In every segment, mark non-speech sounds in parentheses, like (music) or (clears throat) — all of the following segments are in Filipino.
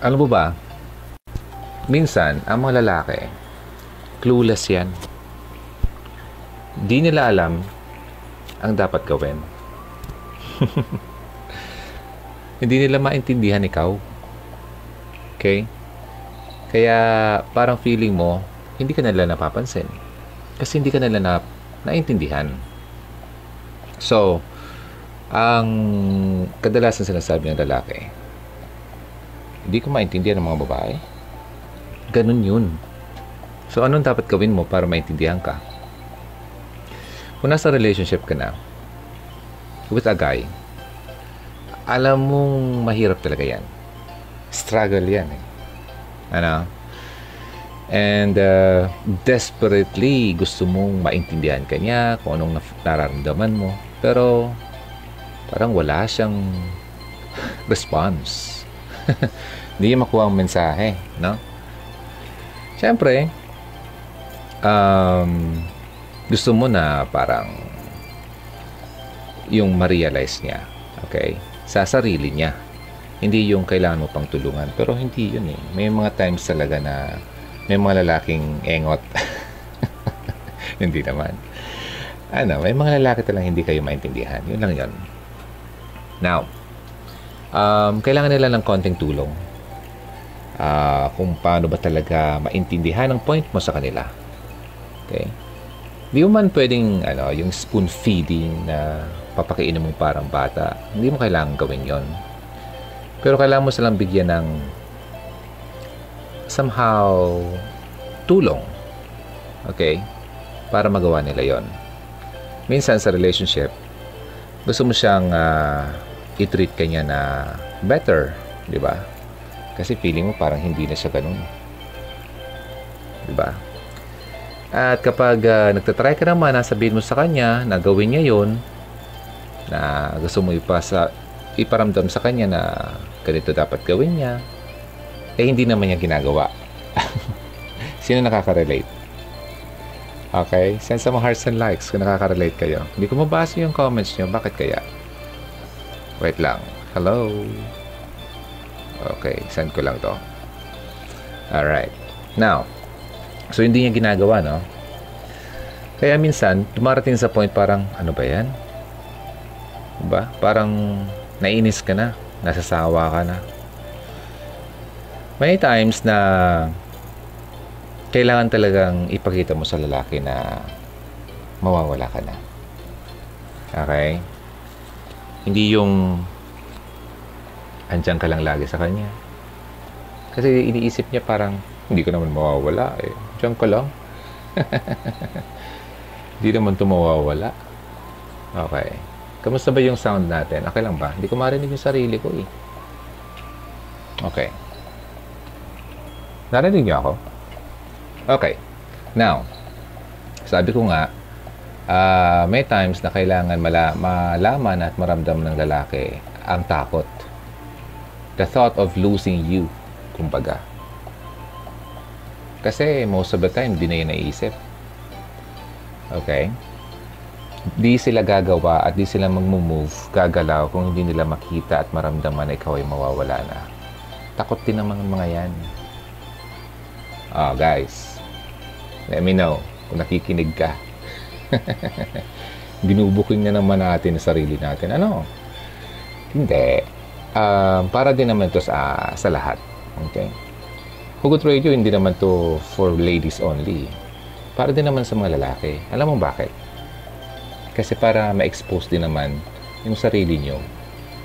alam mo ba, minsan, ang mga lalaki, clueless yan. Di nila alam ang dapat gawin. (laughs) Hindi nila maintindihan ikaw. Okay? Kaya parang feeling mo, hindi ka nila napapansin. Kasi hindi ka nila na, naintindihan. So, ang kadalasan sinasabi ng lalaki, hindi ko maintindihan ng mga babae. Ganun yun. So, anong dapat gawin mo para maintindihan ka? Kung nasa relationship ka na with a guy, alam mong mahirap talaga yan. Struggle yan eh. Ano? And uh, desperately gusto mong maintindihan ka niya kung anong nararamdaman mo. Pero parang wala siyang response. (laughs) Hindi makuha ang mensahe, no? Siyempre, um, gusto mo na parang yung ma-realize niya, okay, sa sarili niya. Hindi yung kailangan mo pang tulungan. Pero hindi yun eh. May mga times talaga na may mga lalaking engot. (laughs) hindi naman. Ano, may mga lalaki talagang hindi kayo maintindihan. Yun lang yun. Now, um, kailangan nila ng konting tulong. Uh, kung paano ba talaga maintindihan ang point mo sa kanila. Okay? Di mo man pwedeng ano, yung spoon feeding na papakainin mo parang bata. Hindi mo kailangan gawin yon. Pero kailangan mo silang bigyan ng somehow tulong. Okay? Para magawa nila yon. Minsan sa relationship, gusto mo siyang uh, i-treat kanya na better, di ba? Kasi feeling mo parang hindi na siya ganun. Di ba? At kapag uh, nagtatry ka naman, nasabihin mo sa kanya na gawin niya yon na gusto mo ipasa, iparamdam sa kanya na ganito dapat gawin niya, eh hindi naman niya ginagawa. (laughs) Sino nakaka-relate? Okay? Send some hearts and likes kung nakaka-relate kayo. Hindi ko mabasa yung comments niyo. Bakit kaya? Wait lang. Hello? Okay. Send ko lang to. Alright. Now, so hindi niya ginagawa, no? Kaya minsan, dumarating sa point parang, ano ba yan? Diba? Parang nainis ka na. Nasasawa ka na. May times na kailangan talagang ipakita mo sa lalaki na mawawala ka na. Okay? Hindi yung andyan ka lang lagi sa kanya. Kasi iniisip niya parang hindi ko naman mawawala eh. Diyan ka lang. (laughs) hindi naman ito mawawala. Okay. Kamusta ba yung sound natin? Okay lang ba? Hindi ko marinig yung sarili ko eh. Okay. Narinig niyo ako? Okay. Now, sabi ko nga, uh, may times na kailangan mala- malaman at maramdaman ng lalaki ang takot. The thought of losing you, kumbaga. Kasi most of the time, di na yun naisip. Okay? Di sila gagawa at di sila mag-move, gagalaw kung hindi nila makita at maramdaman na ikaw ay mawawala na. Takot din naman mga yan. Ah, oh, guys Let me know kung nakikinig ka. (laughs) Binubuking na naman natin sa sarili natin. Ano? Hindi. Uh, para din naman to sa, sa lahat. Okay? Hugot Radio, hindi naman to for ladies only. Para din naman sa mga lalaki. Alam mo bakit? Kasi para ma-expose din naman yung sarili nyo.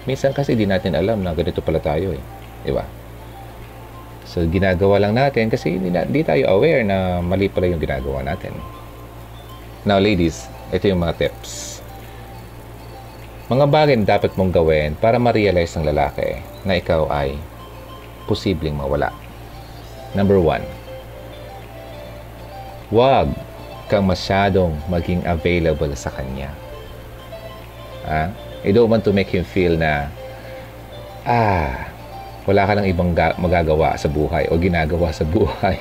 Minsan kasi di natin alam na ganito pala tayo eh. Di ba? So, ginagawa lang natin kasi hindi, na, hindi tayo aware na mali pala yung ginagawa natin. Now, ladies, ito yung mga tips. Mga bagay na dapat mong gawin para ma-realize ng lalaki na ikaw ay posibleng mawala. Number one, huwag kang masyadong maging available sa kanya. Ah, I don't want to make him feel na, ah, wala ka lang ibang ga- magagawa sa buhay o ginagawa sa (laughs) buhay.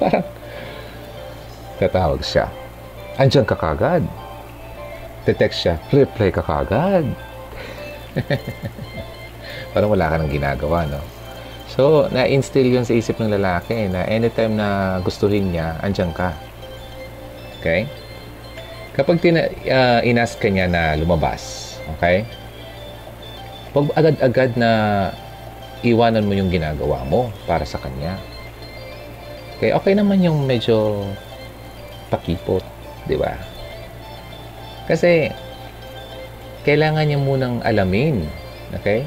Parang tatawag siya. Andiyan ka kagad. Te-text siya, reply ka kagad. (laughs) Parang wala ka nang ginagawa, no? So, na-instill yun sa isip ng lalaki na anytime na gustuhin niya, andyan ka. Okay? Kapag tina, uh, inas ka niya na lumabas, okay? Huwag agad-agad na iwanan mo yung ginagawa mo para sa kanya. Okay, okay naman yung medyo pakipot, di ba? Kasi, kailangan niya munang alamin, okay?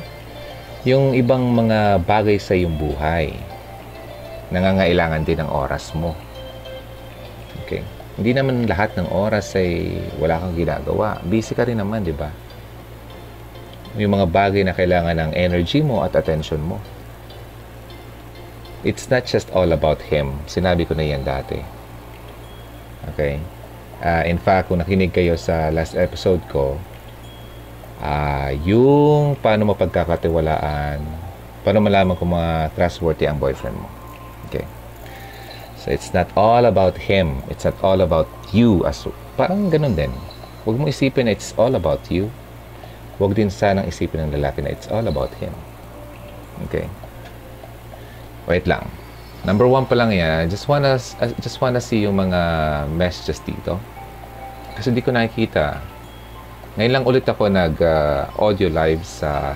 Yung ibang mga bagay sa iyong buhay. Nangangailangan din ng oras mo. Okay? Hindi naman lahat ng oras ay wala kang ginagawa. Busy ka rin naman, di ba? Yung mga bagay na kailangan ng energy mo at attention mo. It's not just all about him. Sinabi ko na yan dati. Okay? Uh, in fact, kung nakinig kayo sa last episode ko, uh, yung paano mapagkakatiwalaan, paano malaman kung mga trustworthy ang boyfriend mo. Okay. So, it's not all about him. It's not all about you. As, parang ganun din. Huwag mo isipin na it's all about you. Huwag din sanang isipin ng lalaki na it's all about him. Okay. Wait lang. Number one pa lang yan, I just wanna, I just wanna see yung mga messages dito. Kasi hindi ko nakikita. Ngayon lang ulit ako nag-audio uh, live sa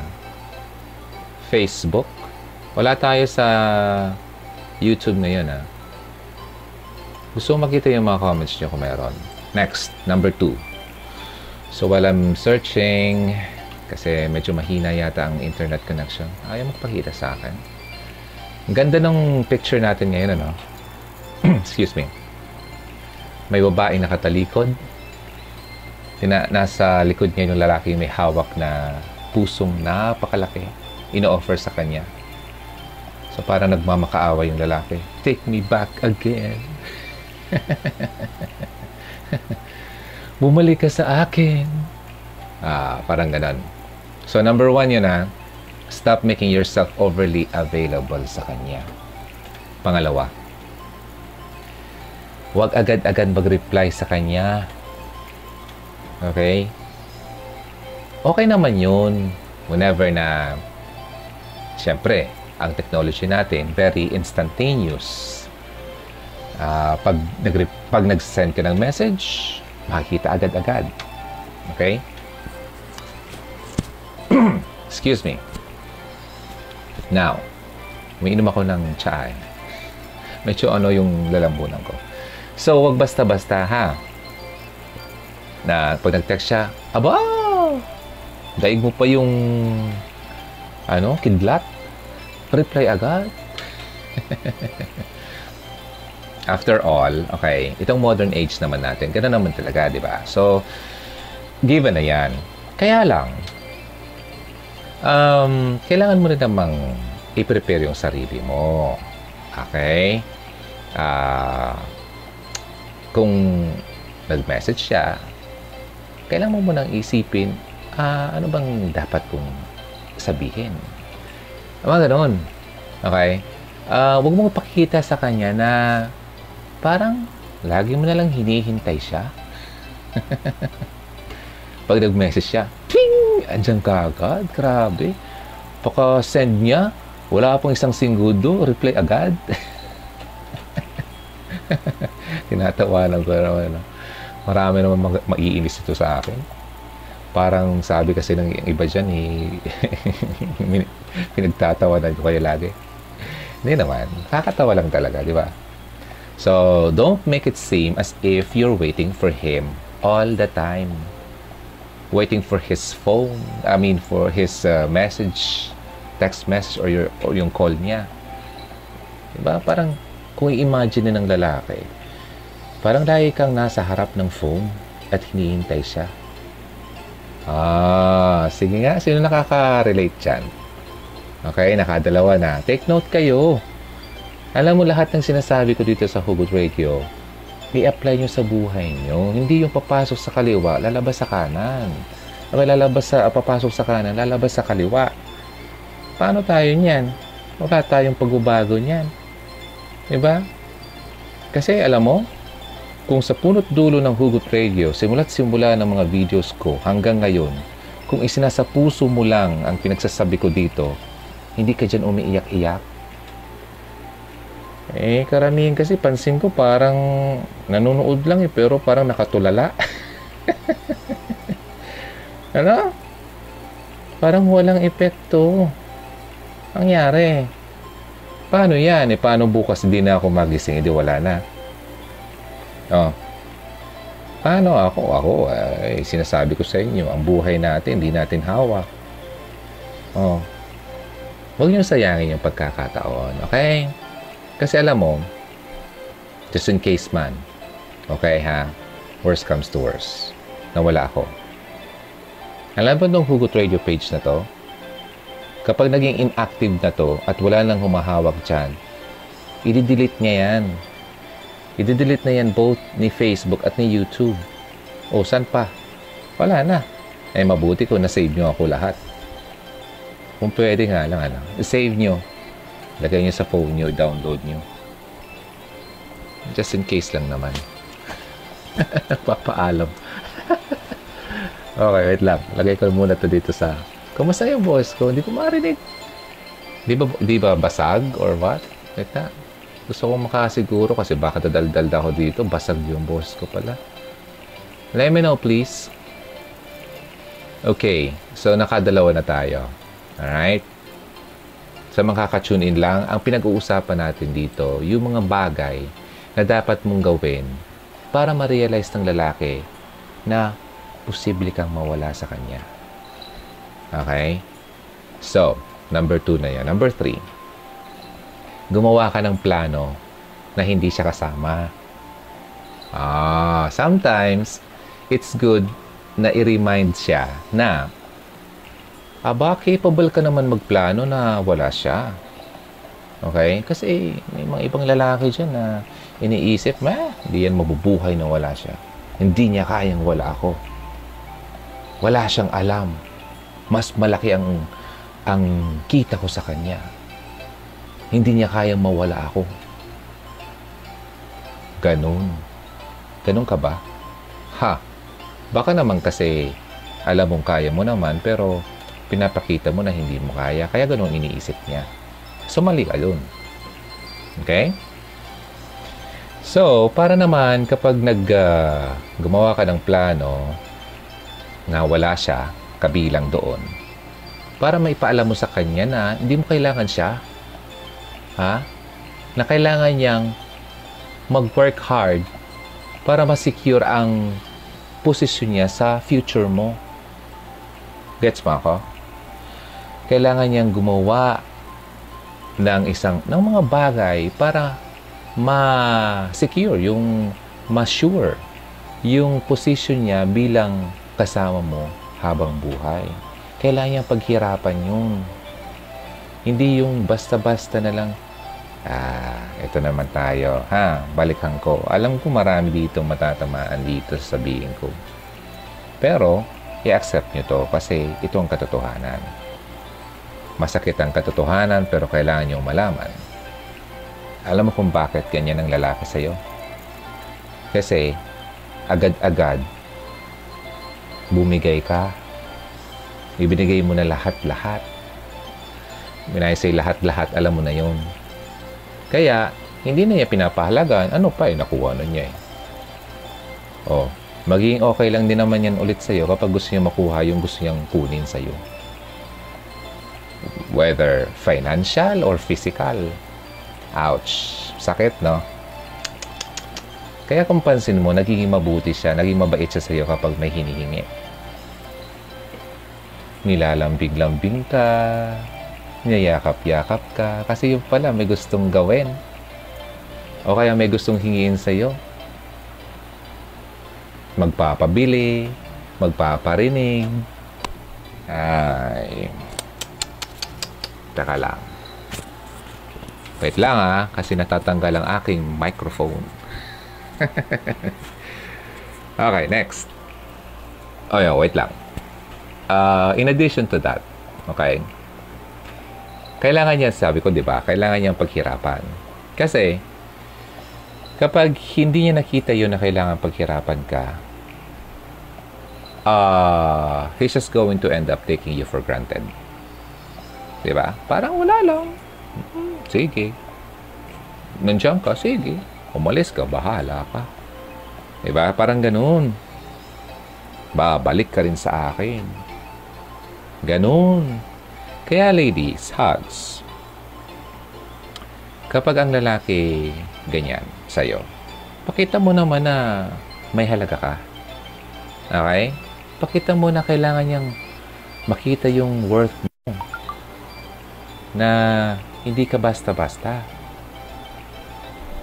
Facebook. Wala tayo sa YouTube ngayon ha. Gusto ko makita yung mga comments nyo kung meron. Next, number two. So while I'm searching, kasi medyo mahina yata ang internet connection, ayaw magpakita sa akin. Ganda ng picture natin ngayon, ano? (clears throat) Excuse me. May babaeng nakatalikod. Tina, nasa likod niya yung lalaki may hawak na pusong napakalaki. Ino-offer sa kanya. So, para nagmamakaawa yung lalaki. Take me back again. (laughs) Bumalik ka sa akin. Ah, parang ganon. So, number one yun ah Stop making yourself overly available sa kanya. Pangalawa, huwag agad-agad mag-reply sa kanya. Okay? Okay naman yun whenever na Siyempre, ang technology natin, very instantaneous. Uh, pag, nag pag nag-send ka ng message, makikita agad-agad. Okay? (clears throat) Excuse me. Now, umiinom ako ng chai. Medyo ano yung lalambunan ko. So, wag basta-basta ha. Na pag nag-text siya, aba, daig mo pa yung ano, kidlat. Reply agad. (laughs) After all, okay, itong modern age naman natin, ganoon naman talaga, di ba? So, given na yan. Kaya lang, um, kailangan mo rin namang i-prepare yung sarili mo. Okay? Uh, kung nag-message siya, kailangan mo munang isipin, uh, ano bang dapat kong sabihin? Mga ganun. Okay? Uh, huwag mo pakikita sa kanya na parang lagi mo nalang hinihintay siya. (laughs) Pag nag-message siya, Ping! Andyan ka agad. Grabe. Paka-send niya, wala pong isang singgudo, reply agad. (laughs) Tinatawanan ko naman. Marami naman mag- maiinis ito sa akin. Parang sabi kasi ng iba dyan, eh, (laughs) pinagtatawanan ko kayo lagi. Hindi naman. Kakatawa lang talaga, di ba? So, don't make it seem as if you're waiting for him all the time waiting for his phone, I mean for his uh, message, text message or, your, or yung call niya. Diba? Parang kung i-imagine ng lalaki, parang dahil kang nasa harap ng phone at hinihintay siya. Ah, sige nga, sino nakaka-relate dyan? Okay, nakadalawa na. Take note kayo. Alam mo lahat ng sinasabi ko dito sa Hugot Radio, i-apply nyo sa buhay nyo. Hindi yung papasok sa kaliwa, lalabas sa kanan. Okay, lalabas sa, uh, papasok sa kanan, lalabas sa kaliwa. Paano tayo niyan? Wala tayong pagbabago niyan. Diba? Kasi alam mo, kung sa punot dulo ng Hugot Radio, simula't simula ng mga videos ko hanggang ngayon, kung isinasa puso mo lang ang pinagsasabi ko dito, hindi ka dyan umiiyak-iyak. Eh, karamihan kasi pansin ko parang nanonood lang eh, pero parang nakatulala. (laughs) ano? Parang walang epekto. Angyari. Paano yan? Eh, paano bukas na ako magising? Hindi wala na. Oh. Paano ako? Ako, eh, sinasabi ko sa inyo, ang buhay natin, hindi natin hawak. Oh. Huwag niyo sayangin yung pagkakataon. Okay? Kasi alam mo, just in case man, okay ha, worst comes to worst, nawala ako. Alam mo itong Hugot Radio page na to? Kapag naging inactive na to at wala nang humahawak dyan, i-delete niya yan. I-delete na yan both ni Facebook at ni YouTube. O, saan pa? Wala na. Eh, mabuti ko na-save nyo ako lahat. Kung pwede nga lang, ano, save nyo Lagay nyo sa phone nyo, download nyo. Just in case lang naman. (laughs) Papaalam. (laughs) okay, wait lang. Lagay ko muna to dito sa... Kumusta yung voice ko? Hindi ko marinig. Di ba, di ba basag or what? Wait na. Gusto ko makasiguro kasi baka dadaldal ako dito. Basag yung voice ko pala. Let me know, please. Okay. So, nakadalawa na tayo. Alright? Sa mga kakatune in lang, ang pinag-uusapan natin dito, yung mga bagay na dapat mong gawin para ma-realize ng lalaki na posible kang mawala sa kanya. Okay? So, number two na yan. Number three, gumawa ka ng plano na hindi siya kasama. Ah, sometimes, it's good na i-remind siya na aba, capable ka naman magplano na wala siya. Okay? Kasi may mga ibang lalaki dyan na iniisip, ma, hindi yan mabubuhay na wala siya. Hindi niya kayang wala ako. Wala siyang alam. Mas malaki ang ang kita ko sa kanya. Hindi niya kayang mawala ako. Ganon. Ganon ka ba? Ha? Baka naman kasi alam mong kaya mo naman pero pinapakita mo na hindi mo kaya. Kaya ganun iniisip niya. So, mali ka yun. Okay? So, para naman kapag nag, uh, gumawa ka ng plano na wala siya kabilang doon, para maipaalam mo sa kanya na hindi mo kailangan siya. Ha? Na kailangan niyang mag-work hard para ma-secure ang posisyon niya sa future mo. Gets mo ako? Kailangan niyang gumawa ng isang ng mga bagay para ma-secure yung ma-sure yung position niya bilang kasama mo habang buhay. Kailangan niyang paghirapan yun. Hindi yung basta-basta na lang, ah, ito naman tayo, ha, balikan ko. Alam ko marami dito matatamaan dito sabihin ko. Pero, i-accept nyo to kasi ito ang katotohanan. Masakit ang katotohanan pero kailangan niyong malaman. Alam mo kung bakit ganyan ang lalaki sa'yo? Kasi agad-agad bumigay ka. Ibinigay mo na lahat-lahat. When say lahat-lahat, alam mo na yon. Kaya, hindi na niya pinapahalagaan. Ano pa eh, nakuha na niya eh. Oh, magiging okay lang din naman yan ulit sa'yo kapag gusto niya makuha yung gusto niyang kunin sa'yo whether financial or physical. Ouch! Sakit, no? Kaya kung pansin mo, nagiging mabuti siya, naging mabait siya sa iyo kapag may hinihingi. Nilalambing-lambing ka, niyayakap-yakap ka, kasi yung pala may gustong gawin. O kaya may gustong hingiin sa iyo. Magpapabili, magpaparinig. Ay, Teka lang. Wait lang ha, kasi natatanggal ang aking microphone. (laughs) okay, next. Oh yeah, wait lang. Uh, in addition to that, okay, kailangan niya, sabi ko, di ba, kailangan niyang paghirapan. Kasi, kapag hindi niya nakita yun na kailangan paghirapan ka, uh, he's just going to end up taking you for granted. Di ba? Parang wala lang. Sige. Nandiyan ka, sige. Umalis ka, bahala ka. Di ba? Parang ganun. Babalik ka rin sa akin. Ganun. Kaya ladies, hugs. Kapag ang lalaki ganyan sa'yo, pakita mo naman na may halaga ka. Okay? Pakita mo na kailangan niyang makita yung worth. Na hindi ka basta-basta.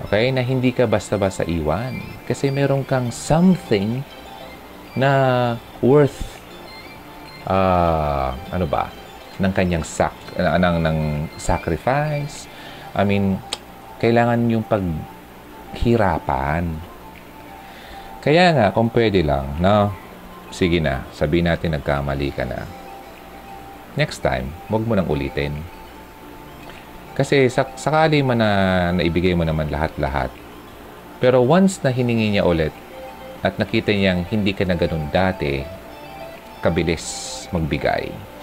Okay? Na hindi ka basta-basta iwan. Kasi meron kang something na worth uh, ano ba? ng kanyang sak uh, ng, ng sacrifice. I mean, kailangan yung paghirapan. Kaya nga, kung pwede lang, no? Sige na, sabi natin nagkamali ka na. Next time, huwag mo nang ulitin. Kasi sak sakali man na naibigay mo naman lahat-lahat. Pero once na hiningi niya ulit at nakita niyang hindi ka na ganun dati, kabilis magbigay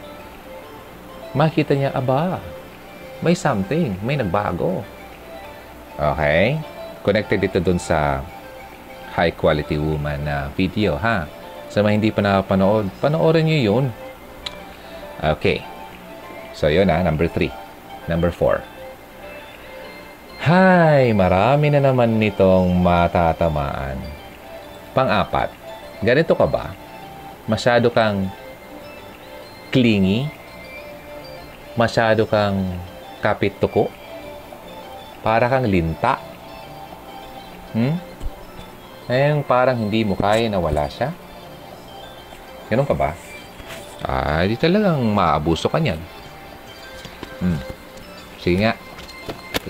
makita niya, aba, may something, may nagbago. Okay? Connected ito dun sa high quality woman na video, ha? Sa mga hindi pa nakapanood, panoorin niyo yun. Okay. So, yun ha, number three. Number four. Hay, marami na naman nitong matatamaan. Pang-apat, ganito ka ba? Masyado kang clingy masyado kang kapit tuko. Para kang linta. Hmm? Ngayon parang hindi mo kaya na wala siya. Ganun ka ba? Ah, di talagang maabuso ka niyan. Hmm. Sige nga.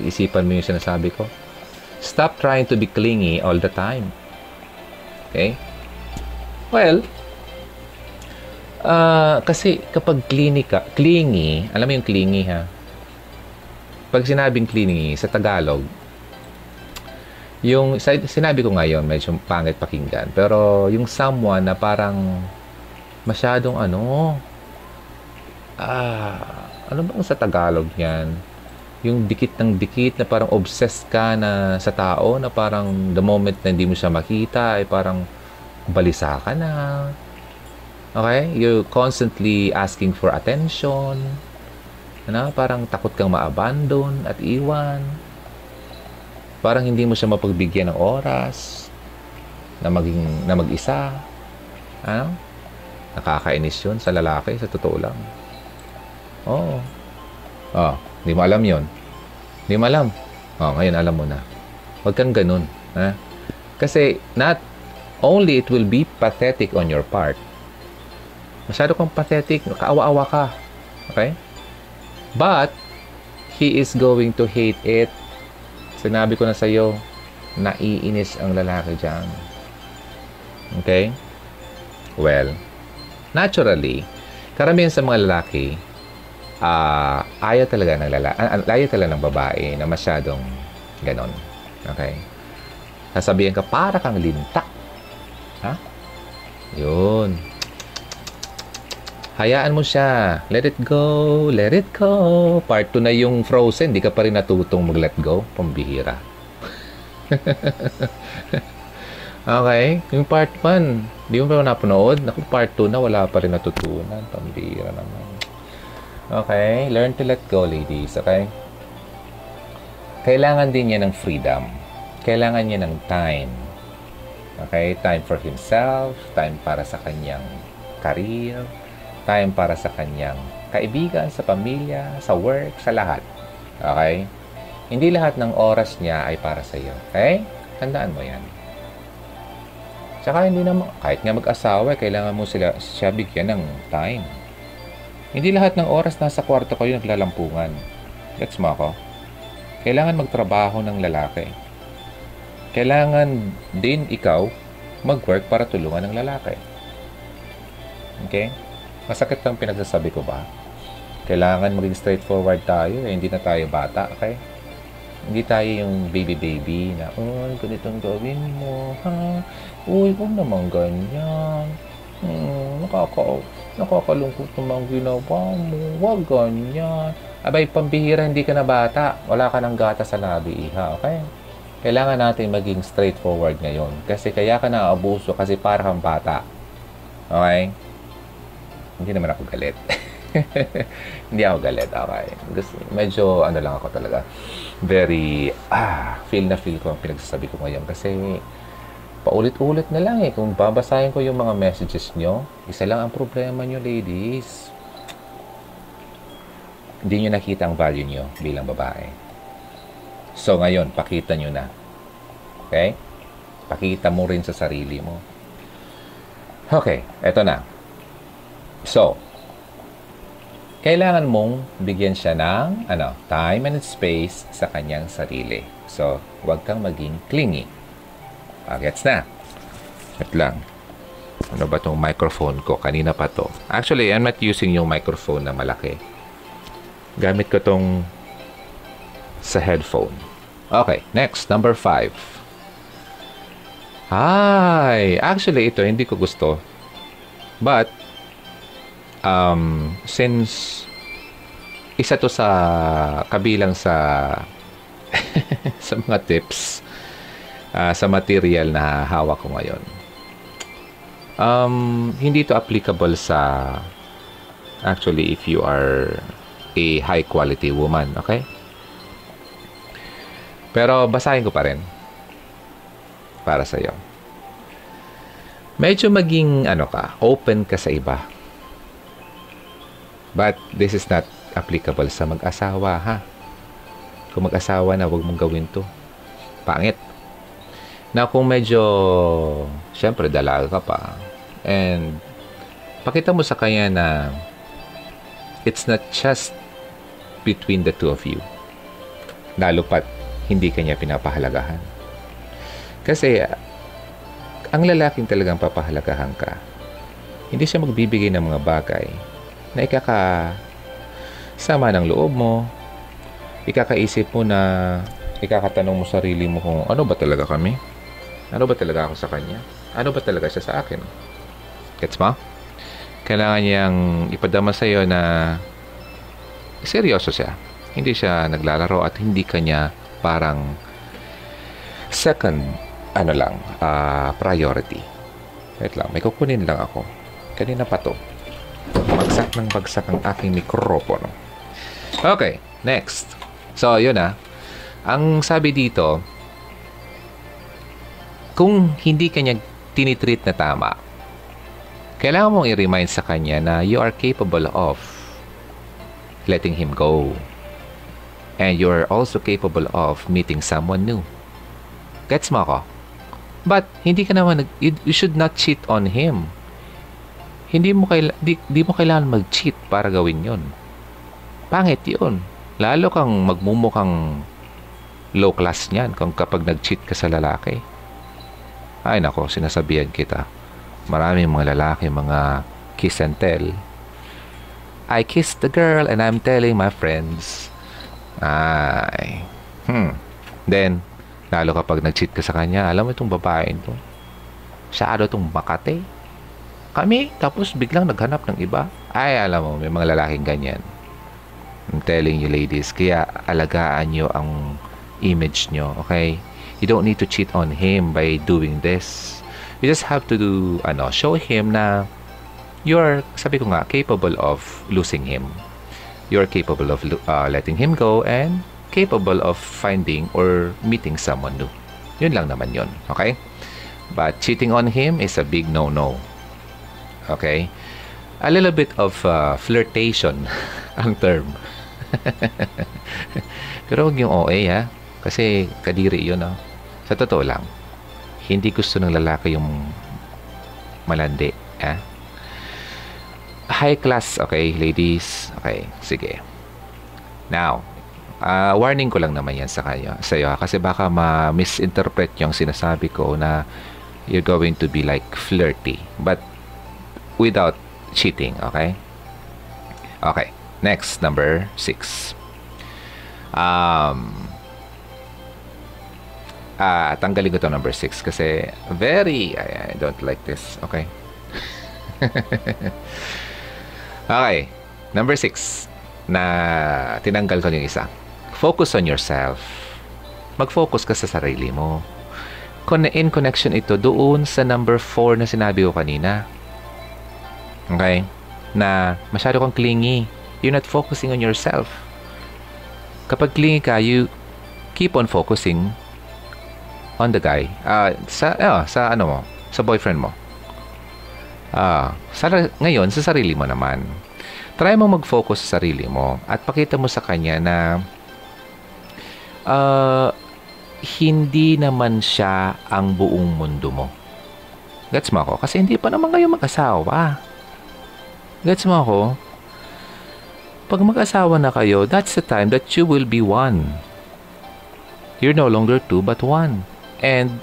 Isipan mo yung sinasabi ko. Stop trying to be clingy all the time. Okay? Well, Uh, kasi kapag klinika, clingy, alam mo yung clingy ha? Pag sinabing clingy sa Tagalog, yung sinabi ko ngayon, medyo pangit pakinggan. Pero yung someone na parang masyadong ano, ah, ano bang sa Tagalog niyan? Yung dikit ng dikit na parang obsessed ka na sa tao na parang the moment na hindi mo siya makita ay parang balisa ka na Okay? You're constantly asking for attention. Ano? Parang takot kang ma-abandon at iwan. Parang hindi mo siya mapagbigyan ng oras na maging na mag-isa. Ano? Nakakainis yun sa lalaki, sa totoo lang. Oo. Oh, hindi mo alam yon. Hindi mo alam. Oh, ngayon alam mo na. Huwag kang ganun. Ha? Kasi not only it will be pathetic on your part, Masyado kang pathetic, kaawa-awa ka. Okay? But, he is going to hate it. Sinabi ko na sa iyo, naiinis ang lalaki dyan. Okay? Well, naturally, karamihan sa mga lalaki, uh, ayaw talaga ng lalaki, uh, ayaw talaga ng babae na masyadong ganon. Okay? Sasabihin ka, para kang linta. Ha? Yun. Hayaan mo siya. Let it go. Let it go. Part 2 na yung Frozen. Di ka pa rin natutong mag-let go. Pambihira. (laughs) okay. Yung part 1. Di mo pa napanood? Naku, part 2 na wala pa rin natutunan. Pambihira naman. Okay. Learn to let go, ladies. Okay? Kailangan din niya ng freedom. Kailangan niya ng time. Okay? Time for himself. Time para sa kanyang career time para sa kanyang kaibigan, sa pamilya, sa work, sa lahat. Okay? Hindi lahat ng oras niya ay para sa iyo. Okay? Tandaan mo yan. Tsaka hindi naman, kahit nga mag-asawa, kailangan mo sila, siya bigyan ng time. Hindi lahat ng oras nasa kwarto kayo naglalampungan. Gets mo ako? Kailangan magtrabaho ng lalaki. Kailangan din ikaw mag-work para tulungan ng lalaki. Okay? Masakit lang pinagsasabi ko ba? Kailangan maging straightforward tayo. Eh. Hindi na tayo bata, okay? Hindi tayo yung baby-baby na, Uy, ganitong gawin mo, ha? Uy, huwag naman ganyan. Hmm, nakaka nakakalungkot naman ginawa mo. Huwag ganyan. Abay, pambihira, hindi ka na bata. Wala ka ng gata sa labi, iha. Okay? Kailangan natin maging straightforward ngayon. Kasi kaya ka na abuso kasi para kang bata. Okay? Hindi naman ako galit. (laughs) hindi ako galit. Okay. Gusto, medyo, ano lang ako talaga. Very, ah, feel na feel ko ang pinagsasabi ko ngayon. Kasi, paulit-ulit na lang eh. Kung babasahin ko yung mga messages nyo, isa lang ang problema nyo, ladies. Hindi nyo nakita ang value nyo bilang babae. So, ngayon, pakita nyo na. Okay? Pakita mo rin sa sarili mo. Okay, eto na. So, kailangan mong bigyan siya ng ano, time and space sa kanyang sarili. So, huwag kang maging clingy. Ah, gets na. At lang. Ano ba tong microphone ko? Kanina pa to. Actually, I'm not using yung microphone na malaki. Gamit ko tong sa headphone. Okay, next, number 5. Ay, actually ito hindi ko gusto. But um, since isa to sa kabilang sa (laughs) sa mga tips uh, sa material na hawak ko ngayon. Um, hindi to applicable sa actually if you are a high quality woman, okay? Pero basahin ko pa rin para sa iyo. Medyo maging ano ka, open ka sa iba. But this is not applicable sa mag-asawa ha. Kung mag-asawa na, wag mong gawin to. Pangit na kung medyo, syempre, dalaga ka pa, and pakita mo sa kanya na it's not just between the two of you. Lalo pat hindi kanya pinapahalagahan. Kasi, ang lalaking talagang papahalagahan ka, hindi siya magbibigay ng mga bagay na ikaka sama ng loob mo, ikakaisip mo na ikakatanong mo sarili mo kung ano ba talaga kami? Ano ba talaga ako sa kanya? Ano ba talaga siya sa akin? Gets mo? Kailangan niyang ipadama sa iyo na seryoso siya. Hindi siya naglalaro at hindi kanya parang second, ano lang, uh, priority. Wait lang, may kukunin lang ako. Kanina pa to. Bagsak ng bagsak ang aking mikropono. Okay, next. So, yun ah. Ang sabi dito, kung hindi kanya tinitreat na tama, kailangan mong i-remind sa kanya na you are capable of letting him go. And you are also capable of meeting someone new. Gets mo ako? But, hindi ka naman, you, you should not cheat on him. Hindi mo, kaila, di, di mo kailangan mag-cheat para gawin yon. Pangit yun. Lalo kang magmumukhang low class niyan kung kapag nag-cheat ka sa lalaki. Ay nako, sinasabihan kita. Maraming mga lalaki, mga kiss and tell. I kissed the girl and I'm telling my friends. Ay. Hmm. Then, lalo kapag nag-cheat ka sa kanya, alam mo itong babae ito. Masyado itong makate. Kami, tapos biglang naghanap ng iba. Ay, alam mo, may mga lalaking ganyan. I'm telling you ladies, kaya alagaan nyo ang image nyo, okay? You don't need to cheat on him by doing this. You just have to do, ano, show him na you're, sabi ko nga, capable of losing him. You're capable of uh, letting him go and capable of finding or meeting someone new. Yun lang naman yun. Okay? But cheating on him is a big no-no. Okay? A little bit of uh, flirtation (laughs) ang term. (laughs) Pero huwag yung OA ha. Kasi kadiri yun ha. Sa totoo lang, hindi gusto ng lalaki yung malandi. Eh? High class, okay, ladies. Okay, sige. Now, uh, warning ko lang naman yan sa kayo, sa iyo kasi baka ma-misinterpret yung sinasabi ko na you're going to be like flirty but without cheating, okay? Okay, next, number six. Um, ah, tanggalin ko to number 6 kasi very, I, I don't like this. Okay. (laughs) okay. Number six na tinanggal ko yung isa. Focus on yourself. Mag-focus ka sa sarili mo. In connection ito doon sa number four na sinabi ko kanina. Okay? Na masyado kang clingy. You're not focusing on yourself. Kapag clingy ka, you keep on focusing on the guy. Uh, sa, uh, sa ano mo, sa boyfriend mo. Ah, uh, sa, ngayon, sa sarili mo naman. Try mo mag-focus sa sarili mo at pakita mo sa kanya na uh, hindi naman siya ang buong mundo mo. Gets mo ako? Kasi hindi pa naman kayo mag-asawa. Gets mo ako? Pag mag-asawa na kayo, that's the time that you will be one. You're no longer two but one. And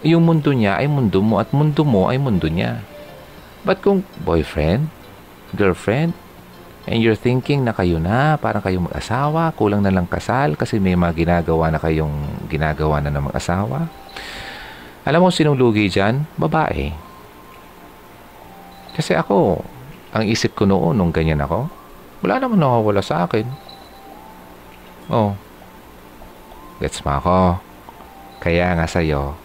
yung mundo niya ay mundo mo at mundo mo ay mundo niya. But kung boyfriend, girlfriend, and you're thinking na kayo na, parang kayo mag-asawa, kulang na lang kasal kasi may mga ginagawa na kayong ginagawa na ng mag-asawa. Alam mo sinong lugi dyan? Babae. Kasi ako, ang isip ko noon nung ganyan ako, wala naman nakawala sa akin. Oh. Gets mo ako. Kaya nga sa'yo,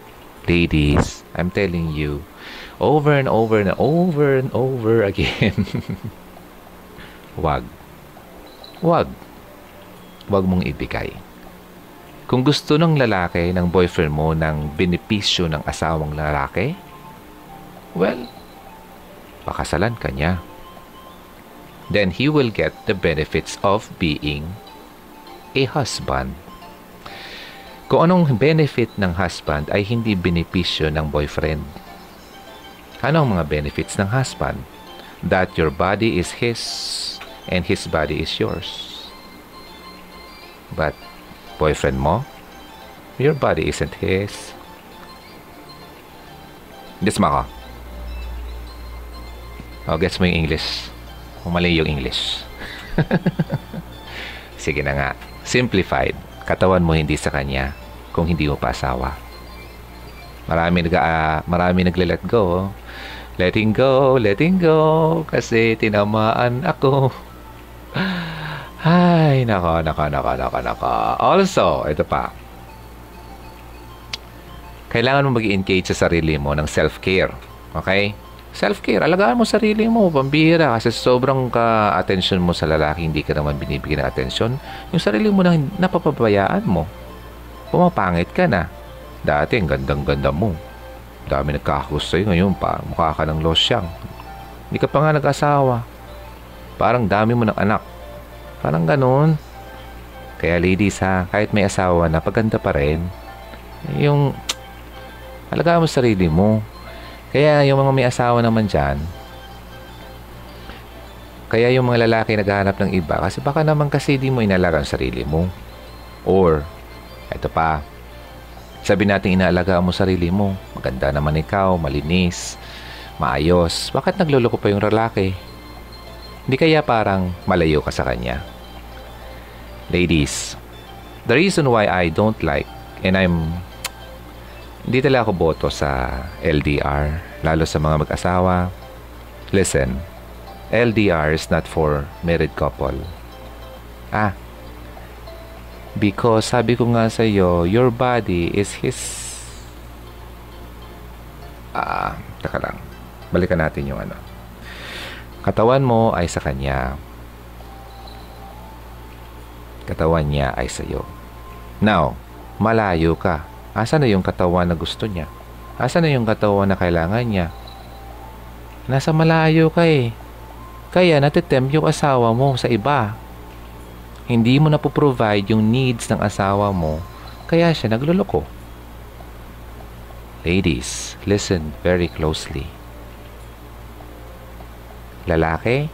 ladies, I'm telling you, over and over and over and over again, (laughs) Wag. Wag. Wag mong ibigay. Kung gusto ng lalaki, ng boyfriend mo, ng benepisyo ng asawang lalaki, well, pakasalan ka niya. Then he will get the benefits of being a husband. Kung anong benefit ng husband ay hindi benepisyo ng boyfriend. Ano ang mga benefits ng husband? That your body is his and his body is yours. But boyfriend mo, your body isn't his. Gets mo ako? Oh, gets mo yung English. Kung mali yung English. (laughs) Sige na nga. Simplified. Katawan mo hindi sa kanya kung hindi mo pa asawa. Marami nag uh, marami nagle-let go. Letting go, letting go kasi tinamaan ako. Ay, nako, nako, nako, nako, nako. Also, ito pa. Kailangan mo mag-engage sa sarili mo ng self-care. Okay? Self-care. Alagaan mo sarili mo. Pambira. Kasi sobrang ka-attention mo sa lalaki, hindi ka naman binibigyan ng attention. Yung sarili mo na napapabayaan mo. Pumapangit ka na. Dati, ang gandang-ganda mo. Dami nagkakagusto sa'yo. Ngayon pa, mukha ka ng losyang. Hindi ka pa nga nag-asawa Parang dami mo ng anak. Parang ganun. Kaya ladies ha, kahit may asawa na, paganda pa rin. Yung, (tsk) alagaan mo sarili mo. Kaya yung mga may asawa naman dyan, kaya yung mga lalaki naghahanap ng iba, kasi baka naman kasi di mo inalaga ang sarili mo. Or, ito pa, sabi natin inaalagaan mo sarili mo. Maganda naman ikaw, malinis, maayos. Bakit nagluloko pa yung lalaki? Hindi kaya parang malayo ka sa kanya? Ladies, the reason why I don't like and I'm hindi talaga ako boto sa LDR, lalo sa mga mag-asawa. Listen, LDR is not for married couple. Ah, because sabi ko nga sa iyo, your body is his... Ah, taka lang. Balikan natin yung ano Katawan mo ay sa Kanya. Katawan niya ay sa iyo. Now, malayo ka. Asa na yung katawan na gusto niya? Asa na yung katawan na kailangan niya? Nasa malayo ka eh. Kaya natitem yung asawa mo sa iba. Hindi mo na po-provide yung needs ng asawa mo, kaya siya nagluloko. Ladies, listen very closely lalaki,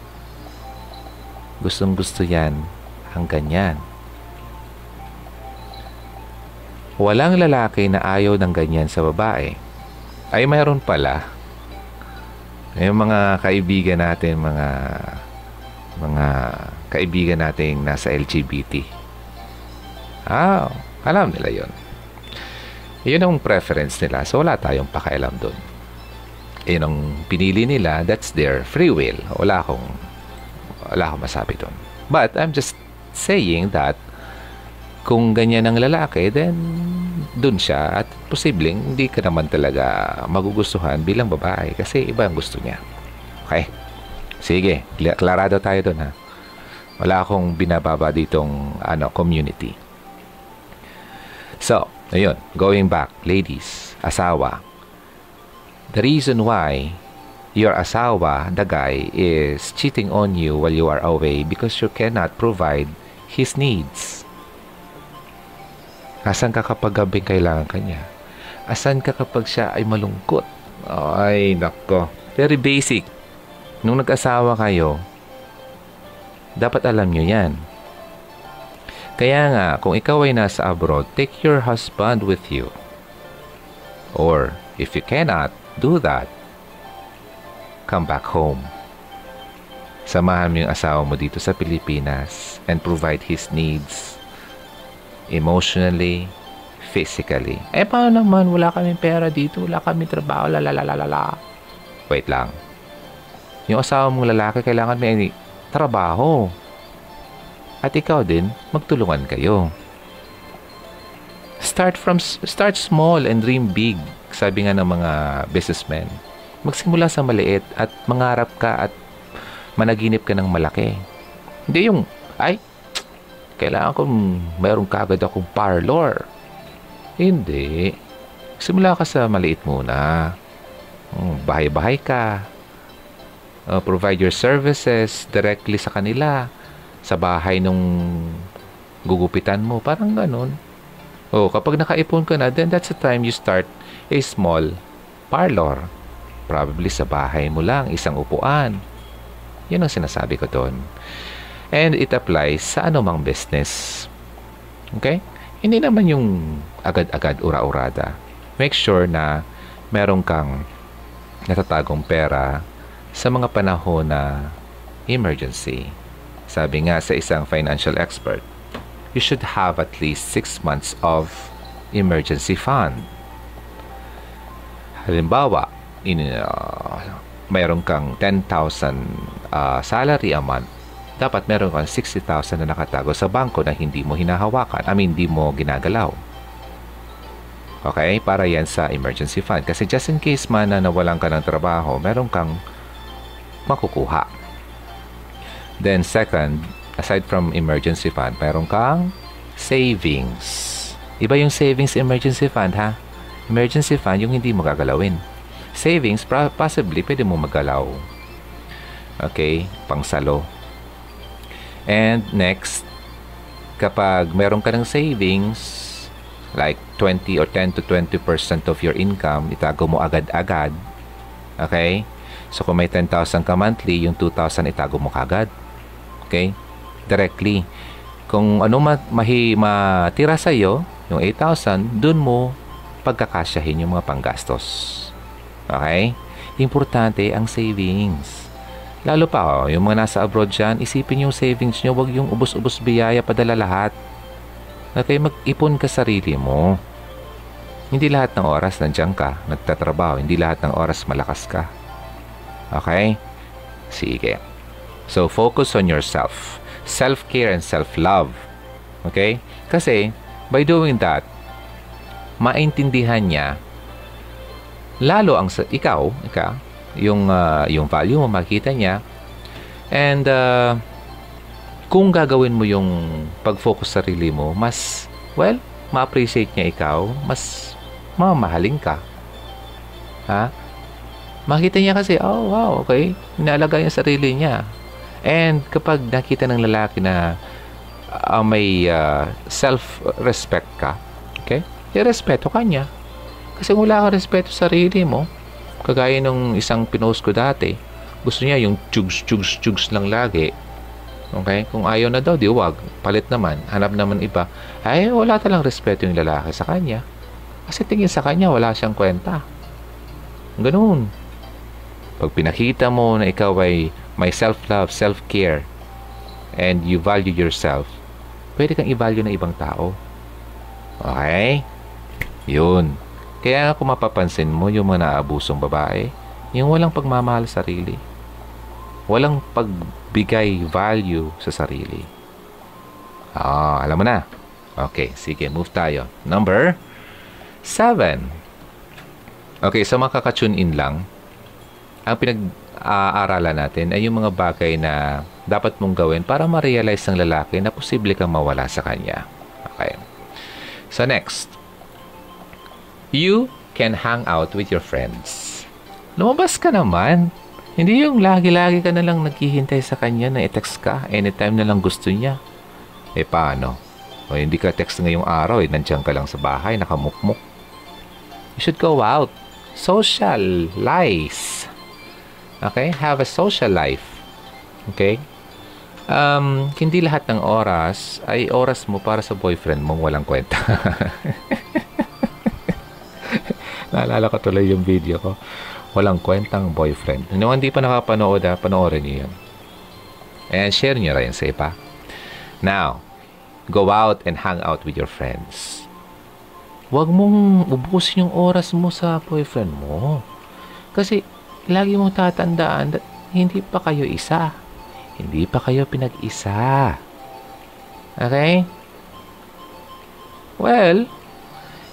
gustong gusto yan ang ganyan. Walang lalaki na ayaw ng ganyan sa babae. Ay mayroon pala. Yung mga kaibigan natin, mga mga kaibigan nating nasa LGBT. Ah, alam nila yon. Yun ang preference nila. So, wala tayong pakialam doon. yun ang pinili nila, that's their free will. Wala akong, wala akong masabi doon. But I'm just saying that kung ganyan ang lalaki, then dun siya at posibleng hindi ka naman talaga magugustuhan bilang babae kasi iba ang gusto niya. Okay? Sige, klarado tayo dun ha. Wala akong binababa ditong ano, community. So, ayun, going back, ladies, asawa. The reason why your asawa, the guy, is cheating on you while you are away because you cannot provide his needs. Asan ka kapag gabing kailangan kanya? Asan ka kapag siya ay malungkot? Ay, nako. Very basic. Nung nag-asawa kayo, dapat alam nyo yan. Kaya nga, kung ikaw ay nasa abroad, take your husband with you. Or, if you cannot do that, come back home. Samahan mo yung asawa mo dito sa Pilipinas and provide his needs emotionally, physically. Eh, paano naman? Wala kami pera dito. Wala kami trabaho. Lalalalala. Wait lang. Yung asawa mong lalaki, kailangan may trabaho. At ikaw din, magtulungan kayo. Start from start small and dream big, sabi nga ng mga businessmen. Magsimula sa maliit at mangarap ka at managinip ka ng malaki. Hindi yung, ay, kailangan kong mayroong kagad akong parlor. Hindi. Simula ka sa maliit muna. Oh, bahay-bahay ka. Uh, provide your services directly sa kanila. Sa bahay nung gugupitan mo. Parang ganun. Oh, kapag nakaipon ka na, then that's the time you start a small parlor. Probably sa bahay mo lang, isang upuan. Yan ang sinasabi ko doon. And it applies sa anumang business. Okay? Hindi naman yung agad-agad ura-urada. Make sure na meron kang natatagong pera sa mga panahon na emergency. Sabi nga sa isang financial expert, you should have at least 6 months of emergency fund. Halimbawa, in, uh, mayroon kang 10,000 uh, salary a month dapat meron kang 60,000 na nakatago sa bangko na hindi mo hinahawakan. I mean, hindi mo ginagalaw. Okay? Para yan sa emergency fund. Kasi just in case man na nawalan ka ng trabaho, meron kang makukuha. Then second, aside from emergency fund, meron kang savings. Iba yung savings emergency fund ha? Emergency fund yung hindi mo gagalawin. Savings, possibly pwede mo magalaw. Okay? Pangsalo And next, kapag meron ka ng savings, like 20 or 10 to 20% of your income, itago mo agad-agad. Okay? So, kung may 10,000 ka monthly, yung 2,000 itago mo kagad. Okay? Directly. Kung ano ma mahi matira sa iyo, yung 8,000, dun mo pagkakasyahin yung mga panggastos. Okay? Importante ang savings. Lalo pa, oh, yung mga nasa abroad dyan, isipin yung savings nyo, wag yung ubos-ubos biyaya padala lahat. Okay, mag-ipon ka sarili mo. Hindi lahat ng oras nandiyan ka, nagtatrabaho. Hindi lahat ng oras malakas ka. Okay? Sige. So, focus on yourself. Self-care and self-love. Okay? Kasi, by doing that, maintindihan niya lalo ang ikaw, ikaw, yung uh, yung value mo makita niya. And uh, kung gagawin mo yung pag-focus sa sarili mo mas well ma-appreciate niya ikaw mas mamahalin ka. Ha? Makita niya kasi oh wow okay inaalaga niya sarili niya. And kapag nakita ng lalaki na uh, may uh, self-respect ka okay irespeto ka niya. Kasi wala ka respeto sa sarili mo Kagaya nung isang pinost ko dati, gusto niya yung chugs, chugs, chugs lang lagi. Okay? Kung ayaw na daw, di wag. Palit naman. Hanap naman iba. Ay, wala talang respeto yung lalaki sa kanya. Kasi tingin sa kanya, wala siyang kwenta. Ganun. Pag pinakita mo na ikaw ay may self-love, self-care, and you value yourself, pwede kang i-value ng ibang tao. Okay? Yun. Kaya kung mapapansin mo yung mga naabusong babae, Yung walang pagmamahal sa sarili. Walang pagbigay value sa sarili. Ah, alam mo na. Okay, sige, move tayo. Number seven. Okay, so makaka-tune in lang. Ang pinag-aaralan natin ay yung mga bagay na dapat mong gawin para ma-realize ng lalaki na posible kang mawala sa kanya. Okay. So next, you can hang out with your friends. Lumabas ka naman. Hindi yung lagi-lagi ka na lang naghihintay sa kanya na i-text ka anytime na lang gusto niya. Eh paano? O hindi ka text ngayong araw eh, nandiyan ka lang sa bahay, nakamukmuk. You should go out. Socialize. Okay? Have a social life. Okay? Um, hindi lahat ng oras ay oras mo para sa boyfriend mong walang kwenta. (laughs) Naalala ko tuloy yung video ko. Walang kwentang boyfriend. Nung hindi pa nakapanood, ha, panoorin niyo yun. And share niyo rin sa iba. Now, go out and hang out with your friends. Huwag mong ubusin yung oras mo sa boyfriend mo. Kasi, lagi mong tatandaan that hindi pa kayo isa. Hindi pa kayo pinag-isa. Okay? Well,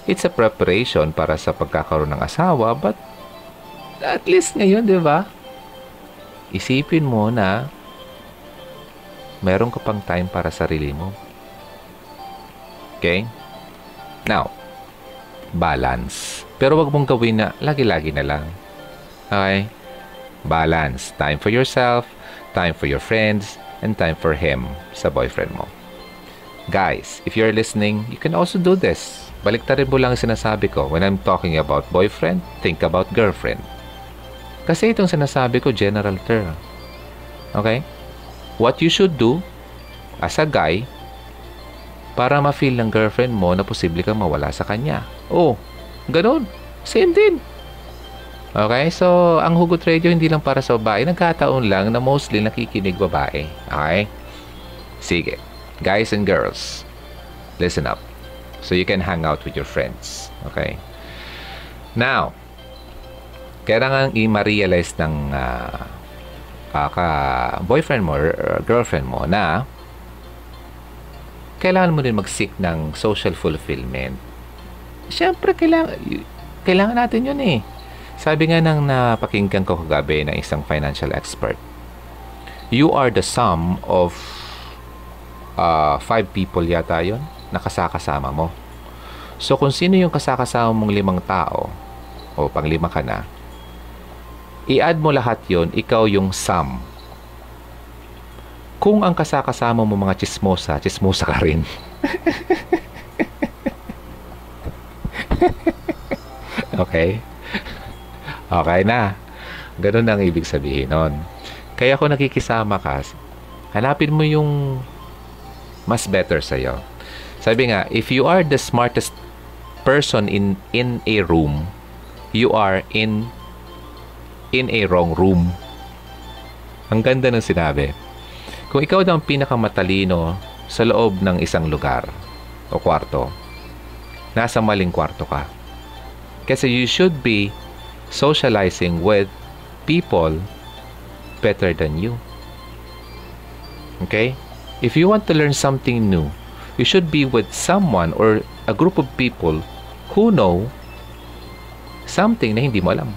it's a preparation para sa pagkakaroon ng asawa, but at least ngayon, di ba? Isipin mo na meron ka pang time para sa sarili mo. Okay? Now, balance. Pero wag mong gawin na lagi-lagi na lang. Okay? Balance. Time for yourself, time for your friends, and time for him sa boyfriend mo. Guys, if you're listening, you can also do this baliktarin mo lang ang sinasabi ko. When I'm talking about boyfriend, think about girlfriend. Kasi itong sinasabi ko, general term. Okay? What you should do as a guy para ma-feel ng girlfriend mo na posible kang mawala sa kanya. Oh, ganun. Same din. Okay? So, ang Hugot Radio hindi lang para sa babae. Nagkataon lang na mostly nakikinig babae. Okay? Sige. Guys and girls, listen up. So you can hang out with your friends. Okay? Now, kailangan i-realize ng uh, uh, ka boyfriend mo or girlfriend mo na kailangan mo din mag-seek ng social fulfillment. Siyempre, kailangan, kailangan natin yun eh. Sabi nga ng napakinggan ko kagabi ng isang financial expert, you are the sum of uh, five people yata yon na kasakasama mo. So kung sino yung kasakasama mong limang tao o panglima ka na, i-add mo lahat yon ikaw yung sum. Kung ang kasakasama mo mga chismosa, chismosa ka rin. (laughs) okay? Okay na. Ganun ang ibig sabihin nun. Kaya kung nakikisama ka, hanapin mo yung mas better sa'yo. Sabi nga, if you are the smartest person in in a room, you are in in a wrong room. Ang ganda ng sinabi. Kung ikaw daw ang pinakamatalino sa loob ng isang lugar o kwarto, nasa maling kwarto ka. Kasi you should be socializing with people better than you. Okay? If you want to learn something new, you should be with someone or a group of people who know something na hindi mo alam.